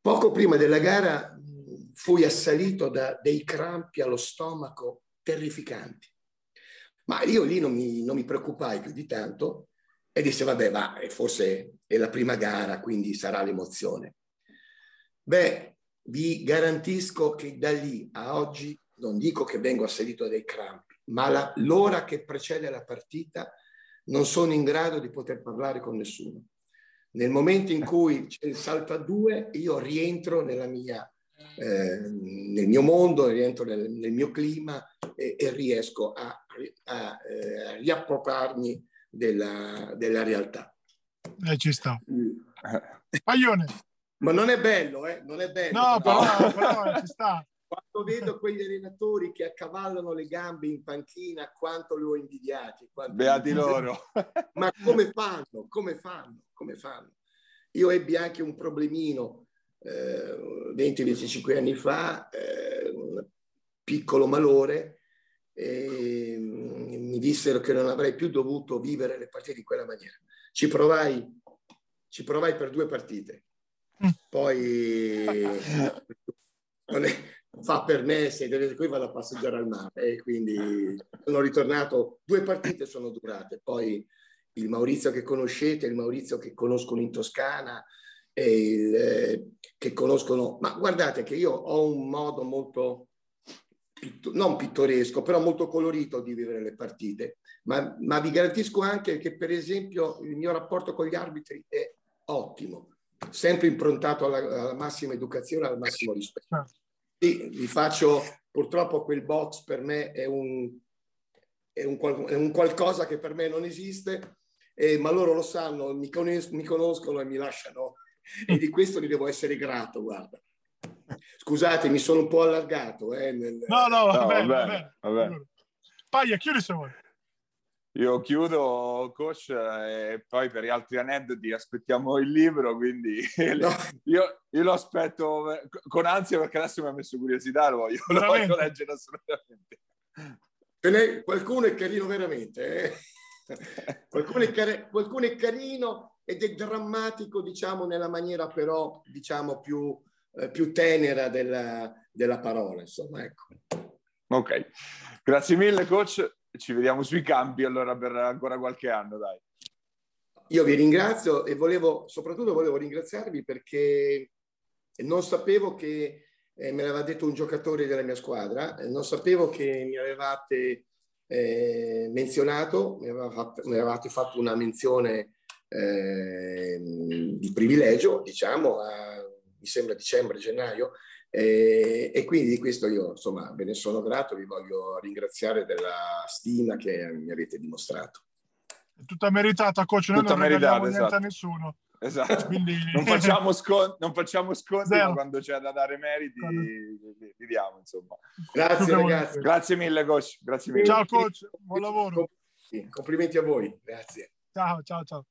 Poco prima della gara fui assalito da dei crampi allo stomaco terrificanti. Ma io lì non mi, non mi preoccupai più di tanto e disse, vabbè, va, forse è la prima gara, quindi sarà l'emozione. Beh, vi garantisco che da lì a oggi, non dico che vengo assalito dai crampi, ma la, l'ora che precede la partita non sono in grado di poter parlare con nessuno. Nel momento in cui c'è il salto a due, io rientro nella mia, eh, nel mio mondo, rientro nel, nel mio clima e, e riesco a, a, a eh, riappropriarmi della, della, realtà. Eh, ci sta. Paglione. Ma non è bello, eh? Non è bello. No, però, però ci sta. Vedo quegli allenatori che accavallano le gambe in panchina, quanto li ho invidiati. Beati loro. Ma come fanno? Come fanno? Come fanno? Io ebbi anche un problemino eh, 20-25 anni fa, eh, un piccolo malore, e mi dissero che non avrei più dovuto vivere le partite di quella maniera. Ci provai, ci provai per due partite. Mm. Poi non è, fa per me se deve qui vado a passeggiare al mare e quindi sono ritornato due partite sono durate poi il Maurizio che conoscete il Maurizio che conoscono in Toscana il, eh, che conoscono ma guardate che io ho un modo molto non pittoresco però molto colorito di vivere le partite ma, ma vi garantisco anche che per esempio il mio rapporto con gli arbitri è ottimo sempre improntato alla, alla massima educazione al massimo rispetto certo. Sì, vi faccio, purtroppo quel box per me è un, è un, è un qualcosa che per me non esiste, eh, ma loro lo sanno, mi, conos- mi conoscono e mi lasciano e di questo gli devo essere grato, guarda. Scusate, mi sono un po' allargato. Eh, nel... No, no, va, no, bene, va bene. Va bene. Paglia, chiudi se vuoi. Io chiudo, coach, e poi per gli altri aneddoti aspettiamo il libro, quindi no. io, io, lo aspetto con ansia perché adesso mi ha messo curiosità, lo voglio, lo voglio leggere assolutamente. Ne, qualcuno è carino veramente, eh? qualcuno, è car- qualcuno, è carino ed è drammatico, diciamo, nella maniera però, diciamo, più, eh, più tenera della, della parola, insomma, ecco. Ok, grazie mille coach ci vediamo sui campi allora per ancora qualche anno, dai. Io vi ringrazio e volevo, soprattutto volevo ringraziarvi perché non sapevo che eh, me l'aveva detto un giocatore della mia squadra, eh, non sapevo che mi avevate eh, menzionato, mi, aveva fatto, mi, avevate fatto una menzione eh, di privilegio, diciamo, a, mi sembra dicembre, gennaio, e, e, quindi di questo io insomma ve ne sono grato, vi voglio ringraziare della stima che mi avete dimostrato. È tutta meritata, coach, noi tutta non meritata, esatto. niente a nessuno. Esatto. Quindi... Non facciamo, scon- non facciamo sconti, ma quando c'è da dare meriti quando... li, li, diamo, insomma. Grazie ragazzi. Grazie mille, coach. Grazie mille. Ciao, coach. Buon lavoro. Complimenti a voi. Grazie. Ciao, ciao, ciao.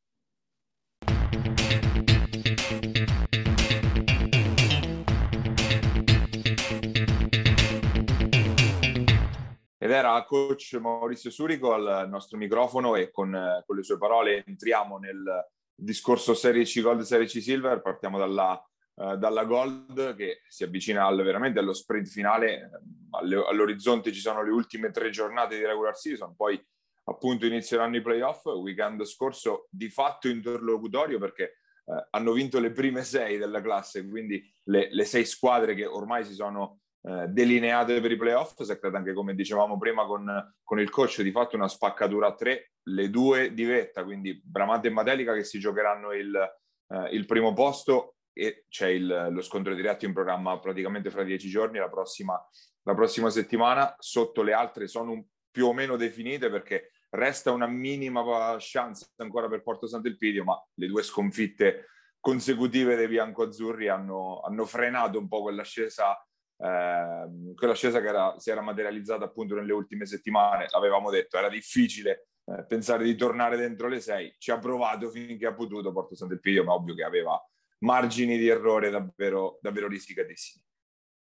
Ed era coach Maurizio Surico al nostro microfono e con, con, le sue parole entriamo nel discorso Serie C Gold, Serie C Silver, partiamo dalla, uh, dalla Gold che si avvicina al, veramente allo sprint finale, all'orizzonte ci sono le ultime tre giornate di regular season, poi appunto inizieranno i playoff, weekend scorso di fatto interlocutorio perché uh, hanno vinto le prime sei della classe, quindi le, le sei squadre che ormai si sono eh, delineate per i playoff, si è creata anche come dicevamo prima con, con, il coach, di fatto una spaccatura a tre, le due di vetta, quindi Bramante e Matelica che si giocheranno il, eh, il primo posto e c'è il, lo scontro diretto in programma praticamente fra dieci giorni, la prossima, la prossima settimana, sotto le altre sono un, più o meno definite perché resta una minima chance ancora per Porto Sant'Elpidio, ma le due sconfitte consecutive dei bianco-azzurri hanno, hanno frenato un po' quell'ascesa eh, quell'ascesa che era, si era materializzata appunto nelle ultime settimane, l'avevamo detto, era difficile eh, pensare di tornare dentro le sei, ci ha provato finché ha potuto Porto Sant'Elpidio, ma ovvio che aveva margini di errore davvero, davvero risicatissimi.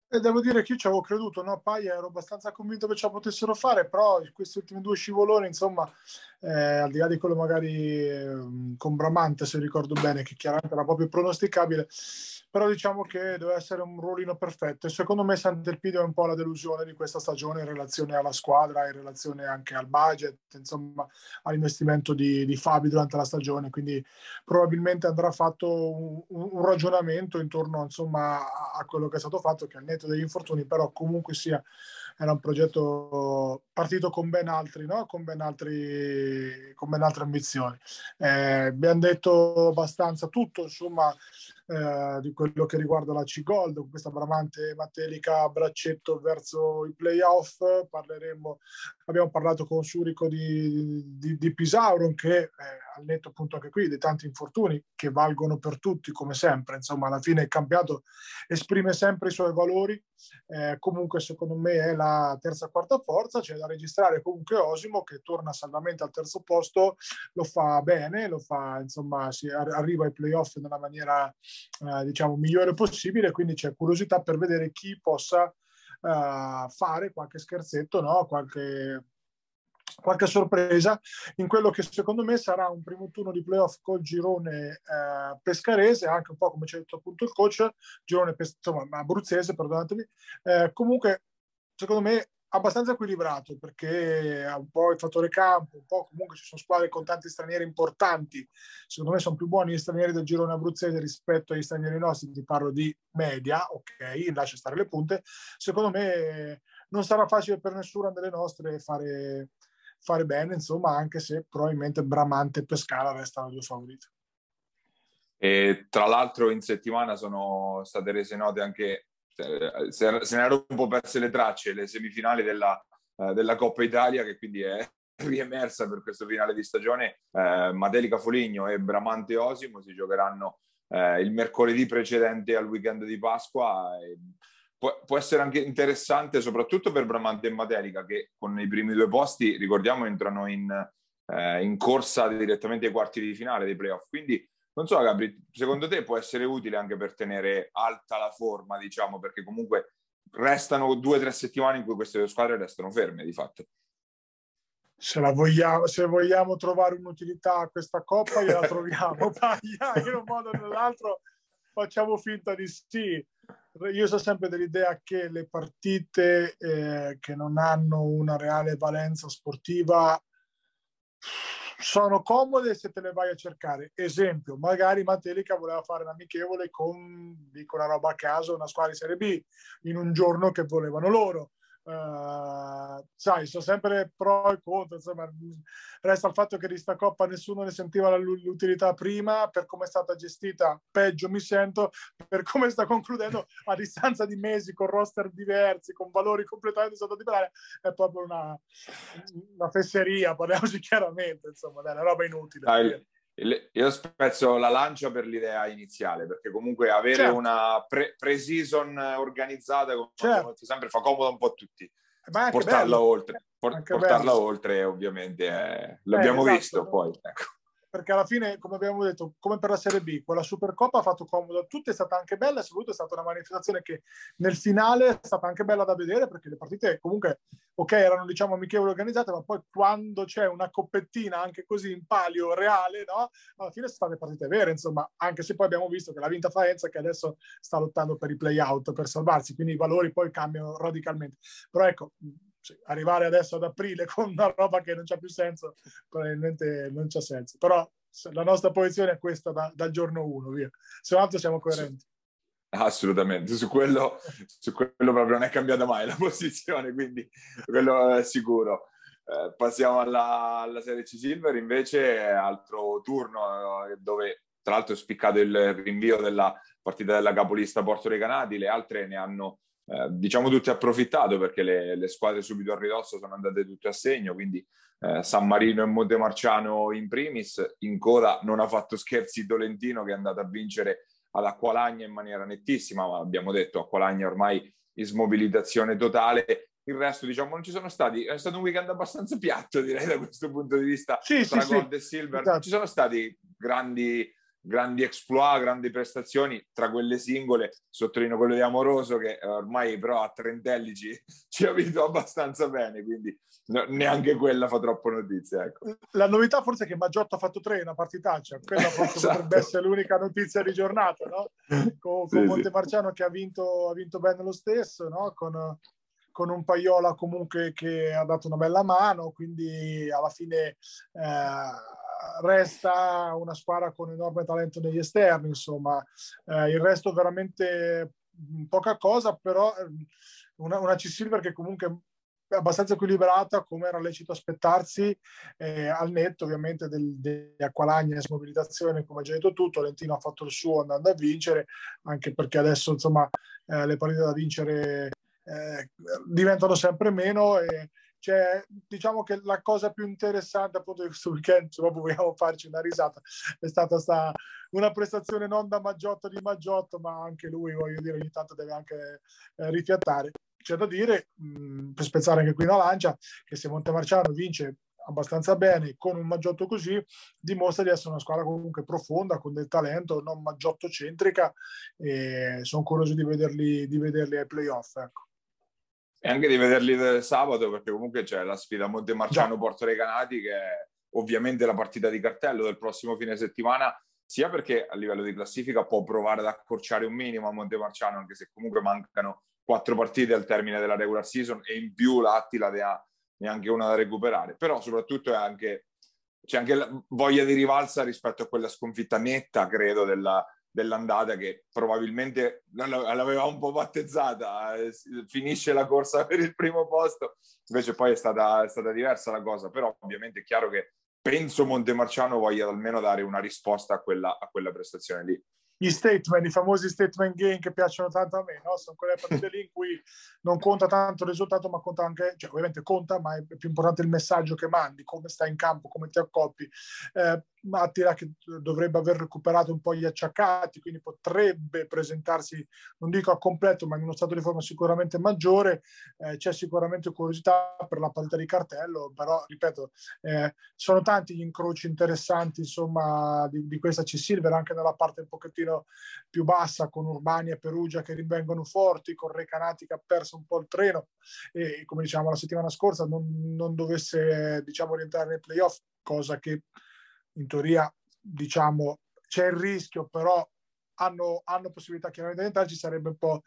E devo dire che io ci avevo creduto, no? Paia ero abbastanza convinto che ce la potessero fare, però questi ultimi due scivoloni, insomma, eh, al di là di quello magari eh, con Bramante, se ricordo bene, che chiaramente era proprio pronosticabile, però diciamo che deve essere un ruolino perfetto. E secondo me Sant'Elpidio è un po' la delusione di questa stagione in relazione alla squadra, in relazione anche al budget, insomma all'investimento di, di Fabi durante la stagione, quindi probabilmente andrà fatto un, un ragionamento intorno insomma a, quello che è stato fatto, che al netto degli infortuni, però comunque sia era un progetto partito con ben altri, no? con, ben altri con ben altre ambizioni. Eh, abbiamo detto abbastanza tutto, insomma, eh, di quello che riguarda la C-Gold, con questa bramante matelica a braccetto verso i playoff. Parleremo, abbiamo parlato con Surico di, di, di Pisauron che eh, al netto appunto anche qui dei tanti infortuni che valgono per tutti come sempre, insomma alla fine il campionato esprime sempre i suoi valori, eh, comunque secondo me è la terza quarta forza, c'è da registrare comunque Osimo che torna saldamente al terzo posto, lo fa bene, lo fa insomma si arriva ai playoff nella maniera eh, diciamo migliore possibile, quindi c'è curiosità per vedere chi possa eh, fare qualche scherzetto, no? qualche qualche sorpresa in quello che secondo me sarà un primo turno di playoff col girone eh, pescarese, anche un po' come ci ha detto appunto il coach, girone pes- insomma, abruzzese, perdonatemi. Eh, comunque, secondo me abbastanza equilibrato perché ha un po' il fattore campo, un po' comunque ci sono squadre con tanti stranieri importanti. Secondo me sono più buoni gli stranieri del girone abruzzese rispetto agli stranieri nostri, ti parlo di media, ok, lascia stare le punte. Secondo me non sarà facile per nessuna delle nostre fare, fare bene, insomma, anche se probabilmente Bramante e Pescara restano due favoriti. E tra l'altro in settimana sono state rese note anche se, ne erano un po' perse le tracce, le semifinali della, uh, della Coppa Italia, che quindi è riemersa per questo finale di stagione. Uh, Matelica Foligno e Bramante Osimo si giocheranno uh, il mercoledì precedente al weekend di Pasqua. Può, può, essere anche interessante, soprattutto per Bramante e Matelica, che con i primi due posti, ricordiamo, entrano in, in corsa direttamente ai quarti di finale dei playoff. Quindi non so, Gabri, secondo te può essere utile anche per tenere alta la forma, diciamo, perché comunque restano due o tre settimane in cui queste due squadre restano ferme, di fatto. Se, vogliamo, se vogliamo trovare un'utilità a questa coppa, gliela troviamo. in un modo o nell'altro facciamo finta di sì. Io sono sempre dell'idea che le partite eh, che non hanno una reale valenza sportiva sono comode se te le vai a cercare. Esempio, magari Matelica voleva fare l'amichevole con, dico una roba a caso, una squadra di Serie B in un giorno che volevano loro. Uh, sai, sono sempre pro e contro, insomma, resta il fatto che di sta coppa nessuno ne sentiva l'utilità prima, per come è stata gestita peggio mi sento, per come sta concludendo a distanza di mesi con roster diversi, con valori completamente sottodimensionati, è proprio una, una fesseria, parliamoci chiaramente, insomma, è una roba inutile. Dai, io spezzo la lancia per l'idea iniziale, perché comunque avere certo. una pre- pre-season organizzata come certo. sempre fa comodo un po' a tutti. Portarla bello. oltre, por- portarla bello. oltre ovviamente eh, l'abbiamo eh, esatto. visto poi. Ecco perché alla fine, come abbiamo detto, come per la Serie B, quella Supercoppa ha fatto comodo a tutti, è stata anche bella, soprattutto è stata una manifestazione che nel finale è stata anche bella da vedere, perché le partite comunque, ok, erano diciamo amichevoli organizzate, ma poi quando c'è una coppettina anche così in palio reale, no? Alla fine sono state partite vere, insomma, anche se poi abbiamo visto che l'ha vinta Faenza, che adesso sta lottando per i play-out, per salvarsi, quindi i valori poi cambiano radicalmente. Però ecco, arrivare adesso ad aprile con una roba che non c'ha più senso, probabilmente non c'ha senso. Però la nostra posizione è questa da, dal giorno uno, via. Se altro siamo coerenti. Assolutamente, su quello, su quello proprio non è cambiata mai la posizione, quindi quello è sicuro. Eh, passiamo alla, alla, Serie C Silver, invece altro turno eh, dove tra l'altro è spiccato il rinvio della partita della capolista Porto Recanati, le altre ne hanno eh, diciamo tutti approfittato perché le, le, squadre subito a ridosso sono andate tutte a segno, quindi eh, San Marino e Montemarciano in primis, in coda non ha fatto scherzi Tolentino che è andato a vincere ad Acqualagna in maniera nettissima, ma abbiamo detto Acqualagna ormai in smobilitazione totale, il resto diciamo non ci sono stati, è stato un weekend abbastanza piatto direi da questo punto di vista sì, tra sì, Gold sì. e Silver, esatto. ci sono stati grandi grandi exploit, grandi prestazioni, tra quelle singole sottolineo quello di Amoroso che ormai però a Trentelli ci, ci ha vinto abbastanza bene, quindi no, neanche quella fa troppo notizia. Ecco. La novità forse è che Maggiotto ha fatto tre, una partitaccia, quella forse esatto. potrebbe essere l'unica notizia di giornata, no? con, con sì, Montemarciano sì. che ha vinto, ha vinto bene lo stesso, no? con, con un Paiola comunque che ha dato una bella mano, quindi alla fine eh, resta una squadra con enorme talento negli esterni, insomma, eh, il resto veramente poca cosa, però eh, una, una C-Silver che comunque è abbastanza equilibrata come era lecito aspettarsi eh, al netto ovviamente del, degli acqualagni e mobilitazione come già detto tu Tolentino ha fatto il suo andando a vincere anche perché adesso insomma eh, le partite da vincere eh, diventano sempre meno e cioè, diciamo che la cosa più interessante appunto di questo weekend, se proprio vogliamo farci una risata, è stata sta, una prestazione non da Maggiotto di Maggiotto, ma anche lui, voglio dire, ogni tanto deve anche eh, rifiattare. C'è da dire, mh, per spezzare anche qui una lancia, che se Montemarciano vince abbastanza bene con un Maggiotto così, dimostra di essere una squadra comunque profonda, con del talento, non Maggiotto centrica e sono curioso di vederli, di vederli ai playoff. Ecco e anche di vederli sabato perché comunque c'è la sfida Montemarciano-Porto Recanati che è ovviamente la partita di cartello del prossimo fine settimana sia perché a livello di classifica può provare ad accorciare un minimo a Montemarciano anche se comunque mancano quattro partite al termine della regular season e in più l'Attila ne ha neanche una da recuperare. Però soprattutto è anche c'è anche la voglia di rivalsa rispetto a quella sconfitta netta credo della, dell'andata che probabilmente l'aveva un po' battezzata, eh, finisce la corsa per il primo posto, invece poi è stata, è stata diversa la cosa, però ovviamente è chiaro che penso Montemarciano voglia almeno dare una risposta a quella, a quella prestazione lì gli statement, i famosi statement game che piacciono tanto a me, no? sono quelle partite lì in cui non conta tanto il risultato, ma conta anche, cioè ovviamente conta, ma è più importante il messaggio che mandi, come stai in campo, come ti accoppi. Eh, Attila che dovrebbe aver recuperato un po' gli acciaccati, quindi potrebbe presentarsi, non dico a completo, ma in uno stato di forma sicuramente maggiore. Eh, c'è sicuramente curiosità per la partita di cartello, però ripeto, eh, sono tanti gli incroci interessanti insomma di, di questa C-Silver, anche nella parte un pochettino più bassa, con Urbani e Perugia che rinvengono forti, con Recanati che ha perso un po' il treno e come diciamo la settimana scorsa non, non dovesse diciamo rientrare nei playoff, cosa che in teoria diciamo c'è il rischio, però hanno, hanno possibilità chiaramente di entrarci, sarebbe un po'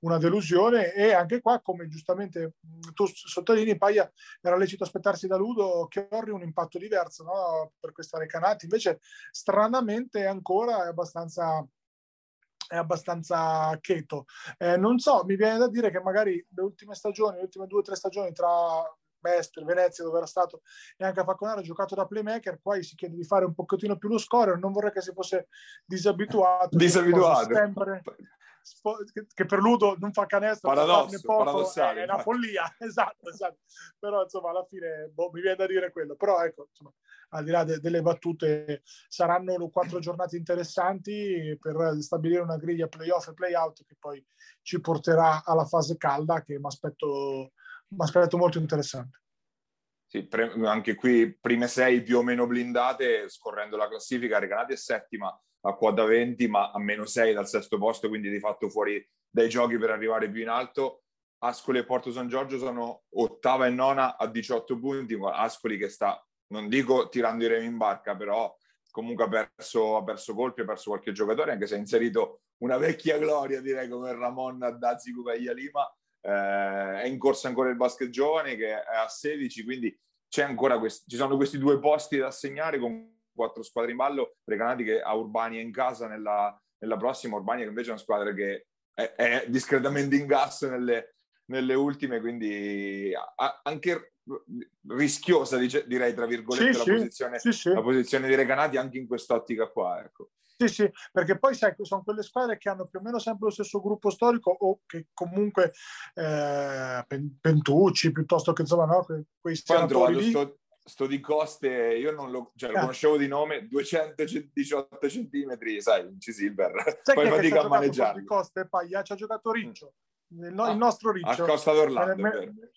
una delusione e anche qua, come giustamente tu sottolinei, Paia era lecito aspettarsi da Ludo che Chiorri un impatto diverso no? per questa Recanati, invece stranamente ancora è abbastanza è abbastanza cheto. Eh, non so, mi viene da dire che magari le ultime stagioni, le ultime due o tre stagioni tra Mestre, Venezia dove era stato e anche a Falconaro ha giocato da playmaker, poi si chiede di fare un pochettino più lo score, non vorrei che si fosse disabituato. Disabituato. Sempre, che per Ludo non fa canestro, Paradosso, poco, è, una follia, esatto, esatto. Però insomma alla fine boh, mi viene da dire quello, però ecco, insomma, al di là de- delle battute saranno quattro giornate interessanti per stabilire una griglia playoff e playout che poi ci porterà alla fase calda che mi aspetto mi aspetto molto interessante. Sì, pre- anche qui prime sei più o meno blindate, scorrendo la classifica, Recanati è settima a quota 20, ma a meno 6 dal sesto posto, quindi di fatto fuori dai giochi per arrivare più in alto. Ascoli e Porto San Giorgio sono ottava e nona a 18 punti, Ascoli che sta, non dico tirando i remi in barca, però comunque ha perso, ha perso colpi, ha perso qualche giocatore, anche se ha inserito una vecchia gloria, direi, come Ramon Dazzi Cupaglia Lima, eh, è in corsa ancora il basket giovane che è a 16, quindi c'è ancora questi, ci sono questi due posti da assegnare con quattro squadre in ballo, Recanati che ha Urbani in casa nella, nella prossima, Urbani che invece è una squadra che è, è discretamente in gas nelle, nelle ultime, quindi anche rischiosa, direi, tra virgolette, sì, la, sì, posizione, sì, la, posizione, di Recanati anche in quest'ottica qua. Ecco. Sì, sì, perché poi sai, sono quelle squadre che hanno più o meno sempre lo stesso gruppo storico o che comunque eh, Pentucci piuttosto che insomma no, quei senatori lì. Sto, sto, di Coste, io non lo, cioè, lo eh. conoscevo di nome, 218 centimetri, sai, in C-Silver, sai poi fatica a maneggiare. Di Coste, Paglia, ci ha giocato Riccio, il, no, ah, il nostro Riccio. A Costa d'Orlando, nel, me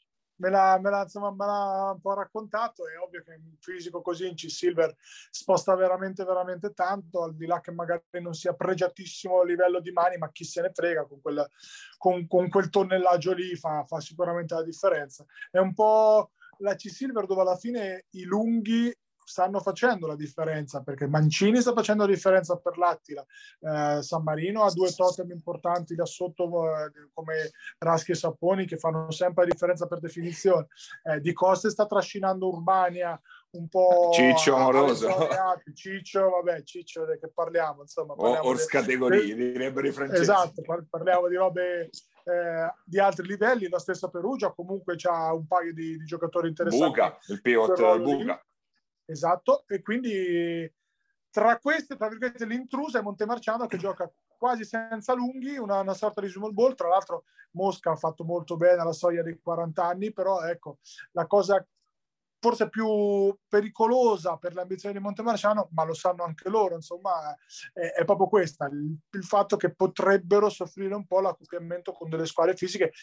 l'ha, me, l'ha, insomma, me l'ha, un po' raccontato. È ovvio che un fisico così in C-Silver sposta veramente, veramente tanto, al di là che magari non sia pregiatissimo a livello di mani, ma chi se ne frega con quel, con, con quel tonnellaggio lì fa, fa sicuramente la differenza. È un po' la C-Silver dove alla fine i lunghi stanno facendo la differenza perché Mancini sta facendo la differenza per l'Attila, eh, San Marino ha due totem importanti da sotto eh, come Raschi e Sapponi che fanno sempre la differenza per definizione, eh, Di Coste sta trascinando Urbania un po' Ciccio amoroso. Ciccio vabbè Ciccio che parliamo insomma parliamo o, categorie direbbero i francesi. Esatto parliamo di robe eh, di altri livelli la stessa Perugia comunque ha un paio di, di giocatori interessanti. Buca il pivot Buca Esatto, e quindi tra queste, tra virgolette, l'intrusa è Montemarciano che gioca quasi senza lunghi, una, una, sorta di small ball. Tra l'altro Mosca ha fatto molto bene alla soglia dei 40 anni, però ecco, la cosa forse più pericolosa per le ambizioni di Montemarciano, ma lo sanno anche loro, insomma, è, è proprio questa, il, il, fatto che potrebbero soffrire un po' l'accoppiamento con delle squadre fisiche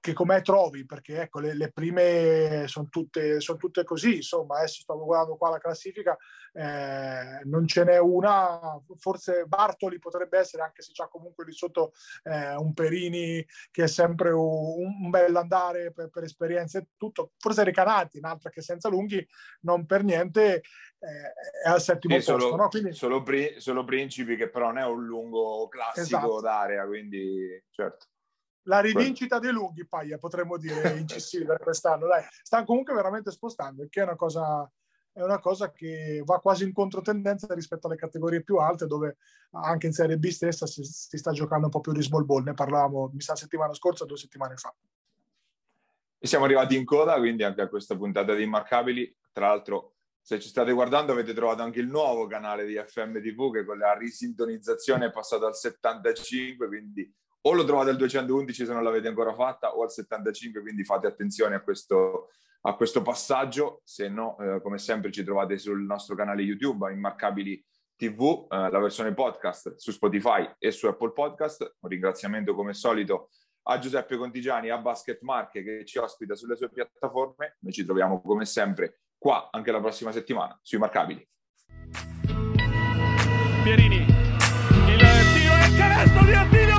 che com'è trovi, perché ecco, le, le prime sono tutte, son tutte così, insomma, adesso stavo guardando qua la classifica, eh, non ce n'è una, forse Bartoli potrebbe essere, anche se c'ha comunque lì sotto eh, un Perini che è sempre un, un bell'andare per, per esperienza e tutto, forse Recanati, un'altra che senza lunghi, non per niente eh, è al settimo posto. Solo, no? quindi... solo, solo, Principi che però non è un lungo classico esatto. d'area, quindi certo la rivincita dei lunghi, Paglia, potremmo dire in C-Silver quest'anno. Dai, stanno comunque veramente spostando, che è una cosa è una cosa che va quasi in controtendenza rispetto alle categorie più alte, dove anche in Serie B stessa si, si sta giocando un po' più di small ball. Ne parlavamo, mi sa, settimana scorsa, due settimane fa. E siamo arrivati in coda, quindi anche a questa puntata di Immarcabili. Tra l'altro, se ci state guardando, avete trovato anche il nuovo canale di FM TV che con la risintonizzazione è passato al 75, quindi o lo trovate al 211 se non l'avete ancora fatta o al 75, quindi fate attenzione a questo, a questo passaggio, se no eh, come sempre ci trovate sul nostro canale YouTube, Immarcabili TV, eh, la versione podcast su Spotify e su Apple Podcast. Un ringraziamento come solito a Giuseppe Contigiani, a Basket Marche che ci ospita sulle sue piattaforme. Noi ci troviamo come sempre qua anche la prossima settimana sui Marcabili. Pierini, il tiro il canestro di Attila!